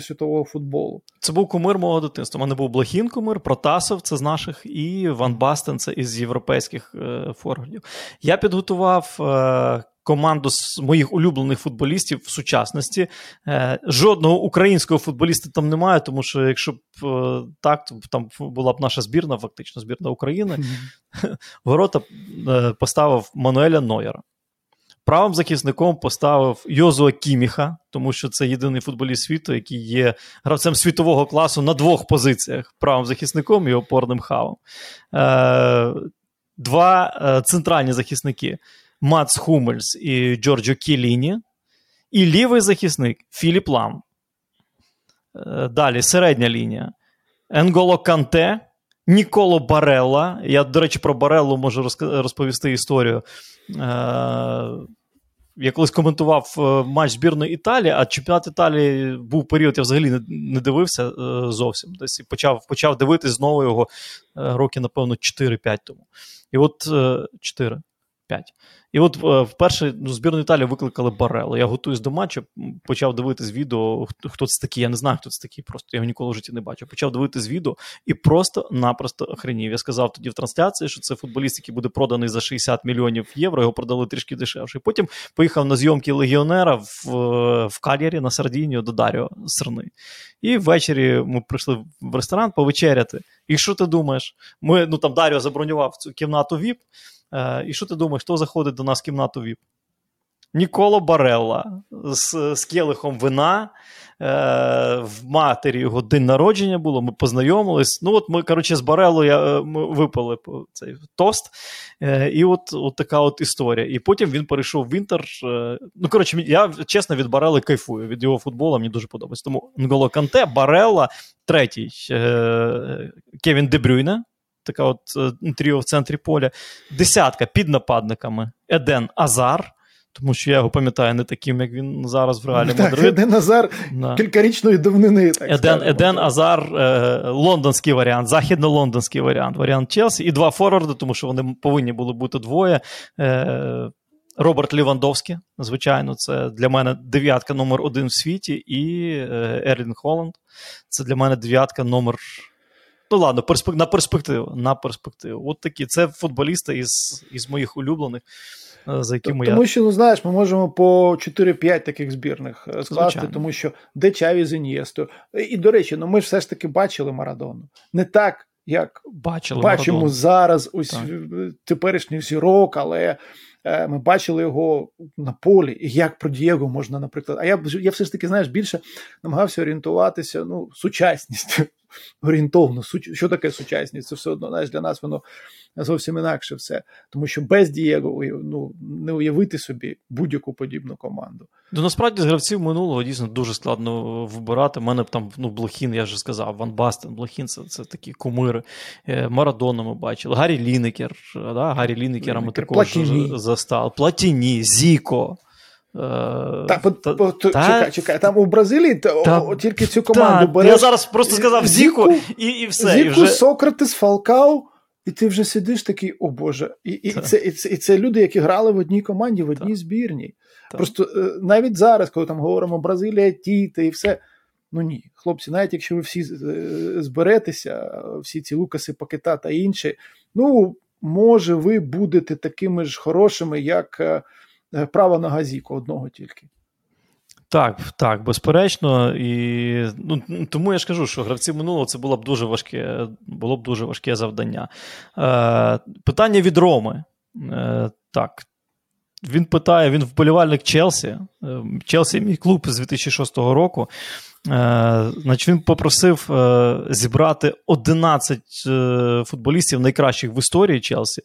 світового футболу. Це був кумир мого дитинства. У мене був Блохін кумир, Протасов, це з наших, і Ван Бастен, це із європейських е, форвардів. Я підготував е, команду з моїх улюблених футболістів в сучасності. Е, жодного українського футболіста там немає, тому що якщо б е, так, то там була б наша збірна, фактично збірна України. Ворота е, поставив Мануеля Нойера. Правим захисником поставив Йозуа Кіміха, тому що це єдиний футболіст світу, який є гравцем світового класу на двох позиціях: правим захисником і опорним хавом. Два центральні захисники Мац Хумельс і Джорджо Кіліні. І лівий захисник Філіп Лам. Е, далі середня лінія. Енголо Канте, Ніколо Барелла. Я, до речі, про Бареллу можу розповісти історію. Е, я колись коментував е, матч збірної Італії, а чемпіонат Італії був період, я взагалі не, дивився зовсім. Десь почав, почав дивитись знову його роки, напевно, 4-5 тому. І от е, 4. 5. І от е, вперше ну, збірну Італії викликали Барело. Я готуюсь до матчу, почав дивитись відео, хто, це такий, я не знаю, хто це такий, просто я його ніколи в житті не бачив. Почав дивитись відео і просто-напросто охренів. Я сказав тоді в трансляції, що це футболіст, який буде проданий за 60 мільйонів євро, його продали трішки дешевше. Потім поїхав на зйомки легіонера в, е, в Кальярі на Сардінію до Даріо Срни. І ввечері ми прийшли в ресторан повечеряти. І що ти думаєш? Ми, ну там Даріо забронював цю кімнату ВІП. Е, і що ти думаєш, хто заходить до нас в кімнату ВІП? Ніколо Барелла з, з келихом вина. Е, в матері його день народження було, ми познайомились. Ну, от ми, коротше, з Бареллою я, е, ми випили цей тост. Е, і от, от така от історія. І потім він перейшов в Інтер. Е, ну, коротше, я чесно від Барелли кайфую. Від його футболу мені дуже подобається. Тому Нголо Канте, Барелла, третій е, Кевін Дебрюйне. Така от е, тріо в центрі поля. Десятка під нападниками. Еден Азар, тому що я його пам'ятаю не таким, як він зараз в Реалі Так, Мадрид. Еден Назар Да. кількарічної давнини. Так Еден, скажемо. Еден Азар, е, лондонський варіант, західно-лондонський варіант, варіант Челсі, і два форварди, тому що вони повинні були бути двоє. Е, Роберт Лівандовський, звичайно, це для мене дев'ятка номер один в світі, і е, Ерлін Холланд. Це для мене дев'ятка номер. Ну, ладно, перспек... на перспективу. На перспективу. От такі. Це футболісти із, із моїх улюблених, е, за якими я. Тому що, ну знаєш, ми можемо по 4-5 таких збірних е, скласти, Звичайно. тому що де Чаві з Ін'єстою. І, до речі, ну ми ж все ж таки бачили Марадону. Не так, як Бачили бачимо Марадону. зараз ось Так. в- теперішніх зірок, але е, ми бачили його на полі. І як про Дієго можна, наприклад. А я я все ж таки, знаєш, більше намагався орієнтуватися ну, сучасністю. Орієнтовно. Що таке сучасність? Це все одно знаєш, для нас воно зовсім інакше все. Тому що без Дієго ну, не уявити собі будь-яку подібну команду. Ну, насправді з гравців минулого дійсно дуже складно вибирати. У мене там ну, Блохін, я вже сказав, Ван Бастен, Блохін це, це такі кумири. Е, Марадона ми бачили. Гаррі Лінекер. Да? Гаррі Лінекера ми також застали. Платіні, Зіко. Е, та, та, та, чекай, чекай, там у Бразилії та, о, тільки цю команду та, береш. Я зараз просто сказав Зіку, і і все. Зіку, і вже... Сократес, Фалкау, і ти вже сидиш такий, о Боже. І і, це, і, це, і це люди, які грали в одній команді, в одній збірній. Просто навіть зараз, коли там говоримо Бразилія, Тіта і все. Ну ні, хлопці, навіть якщо ви всі зберетеся, всі ці Лукаси, Пакета та інші, ну, може, ви будете такими ж хорошими, як права нога Зіку, одного тільки. Так, так, безперечно. І ну, тому я ж кажу, що гравці минулого це було б дуже важке, було б дуже важке завдання. Е, Питання від Роми. Е, Так. Він питає: він вболівальник Челсі. Челсі мій клуб з 2006 року. Е, значить, Він попросив е, зібрати 11 е, футболістів найкращих в історії Челсі.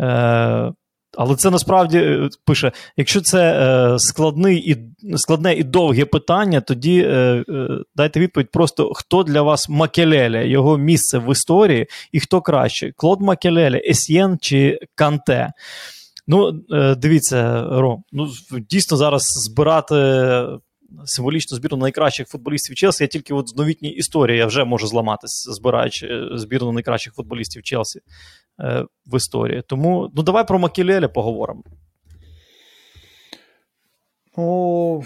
Е, але це насправді пише: якщо це е, складний і, складне і довге питання, тоді е, е, дайте відповідь просто хто для вас Макелеля, його місце в історії, і хто краще: Клод Макелеля, Есьєн чи Канте. Ну, е, дивіться, Ром, ну дійсно зараз збирати. Символічну збірну найкращих футболістів Челсі. Я тільки от з новітній історії я вже можу зламатись, збираючи збірну найкращих футболістів Челсі е, в історії. Тому ну давай про Макілеля поговоримо. О,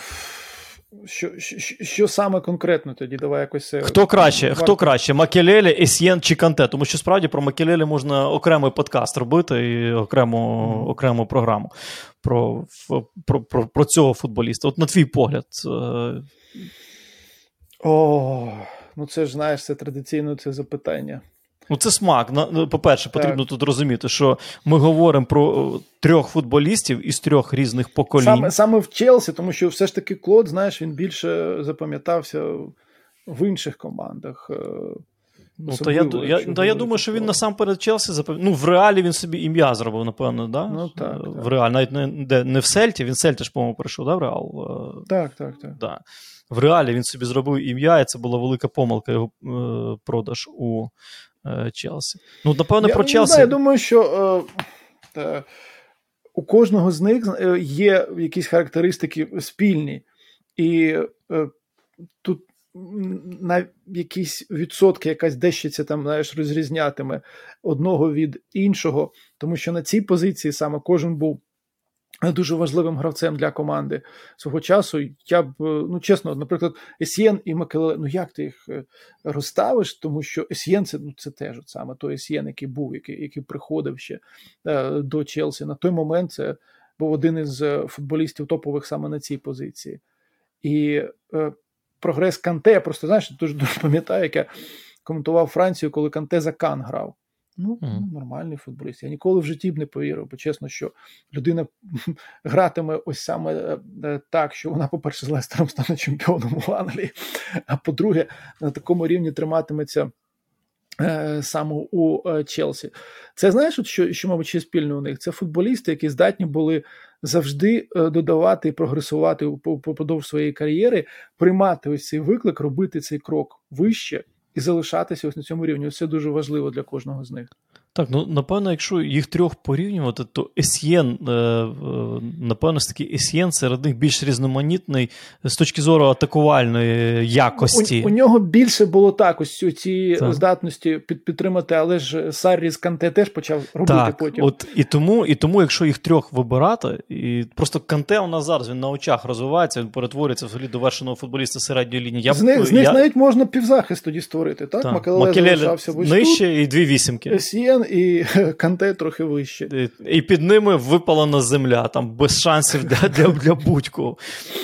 що, що, що саме конкретно тоді? Давай якось. Хто краще, варто. хто краще? Макелелі, Есьєн чи Канте? Тому що справді про Макелелі можна окремий подкаст робити і окрему mm. окрему програму про, про, про, про цього футболіста. От на твій погляд. О, ну це ж знаєш, це традиційно це запитання. Ну, це смак. Ну, по-перше, потрібно так. тут розуміти, що ми говоримо про трьох футболістів із трьох різних поколінь. Саме саме в Челсі, тому що все ж таки Клод, знаєш, він більше запам'ятався в інших командах. Ну, то я я, та я думаю, що він насамперед Челсі запам... Ну, в реалі він собі ім'я зробив, напевно, да? Ну, так, в так. реалі, навіть не, де, не в Сельті, він Сельті ж, по-моєму, прийшов, да, в Реал? Так, так, так. Да. В реалі він собі зробив ім'я, і це була велика помилка його е, продаж у е, Челсі. Ну, напевно, я, про Челсі. Не, я думаю, що е, е, у кожного з них є якісь характеристики спільні. І е, тут на якісь відсотки якась дещиця там знаєш, розрізнятиме одного від іншого, тому що на цій позиції саме кожен був дуже важливим гравцем для команди свого часу. Я б, ну чесно, наприклад, Есьєн і Макеле, ну як ти їх розставиш, тому що Есьєн це ну, це теж от саме той Есьєн, який був, який який приходив ще е, до Челсі. На той момент це був один із футболістів топових саме на цій позиції. І е, прогрес Канте, я просто знаєш, дуже дуже пам'ятаю, як я коментував Францію, коли Канте за Кан грав. Ну, mm-hmm. ну, нормальний футболіст. Я ніколи в житті б не повірив, бо чесно, що людина гратиме ось саме так, що вона, по-перше, з Лестером стане чемпіоном в Англії, а по-друге, на такому рівні триматиметься е, саме у е, Челсі. Це знаєш, от що, що, мабуть, ще спільне у них? Це футболісти, які здатні були завжди е, додавати і прогресувати упродовж своєї кар'єри, приймати ось цей виклик, робити цей крок вище і залишатися ось на цьому рівні. Це дуже важливо для кожного з них. Так, ну напевно, якщо їх трьох порівнювати, то Есьєн, напевно, ж таки Есьєн серед них більш різноманітний з точки зору атакувальної якості. У, у нього більше було так, ось ці так. здатності під, підтримати, але ж Саррі з Канте теж почав робити так, потім. От і тому, і тому, якщо їх трьох вибирати, і просто Канте у нас зараз він на очах розвивається, він перетворюється взагалі до вершеного футболіста середньої лінії. Я, з них, я... з них навіть можна півзахист тоді створити, так? так. Макелеле залишався нижче і дві вісімки. Есьєн і Канте трохи вище. І, і під ними випалена земля, там без шансів для для, для будь-кого.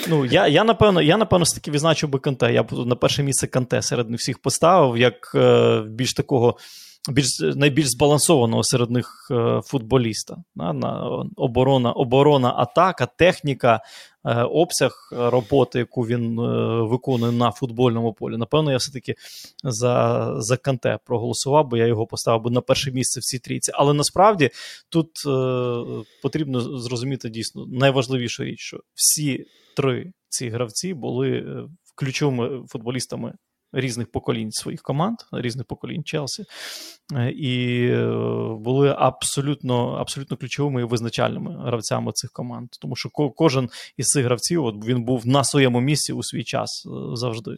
Ну, Я, я, напевно, я, напевно, таки відзначив би Канте. Я б на перше місце Канте серед всіх поставив, як е, більш такого більш найбільш збалансованого серед них е, футболіста. На, на оборона, оборона, атака, техніка, е, обсяг роботи, яку він е, виконує на футбольному полі. Напевно, я все-таки за за Канте проголосував, бо я його поставив би на перше місце в цій трійці. Але насправді тут е, потрібно зрозуміти дійсно найважливішу річ, що всі три ці гравці були ключовими футболістами різних поколінь своїх команд, різних поколінь Челсі, е, і е, були абсолютно абсолютно ключовими і визначальними гравцями цих команд. Тому що кожен із цих гравців от він був на своєму місці у свій час е, завжди.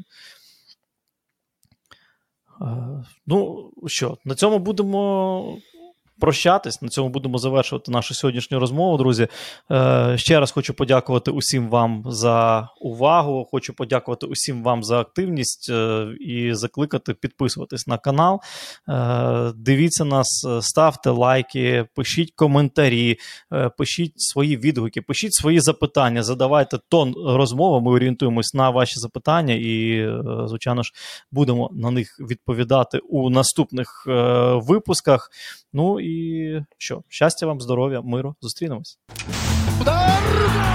Ну що, на цьому будемо прощатись. На цьому будемо завершувати нашу сьогоднішню розмову, друзі. Е, Ще раз хочу подякувати усім вам за увагу. Хочу подякувати усім вам за активність е, і закликати підписуватись на канал. Е, Дивіться нас, ставте лайки, пишіть коментарі, е, пишіть свої відгуки, пишіть свої запитання, задавайте тон розмови. Ми орієнтуємось на ваші запитання і, е, звичайно ж, будемо на них відповідати у наступних е, випусках. Ну і що? Щастя вам, здоров'я, миру. Зустрінемось. Удар!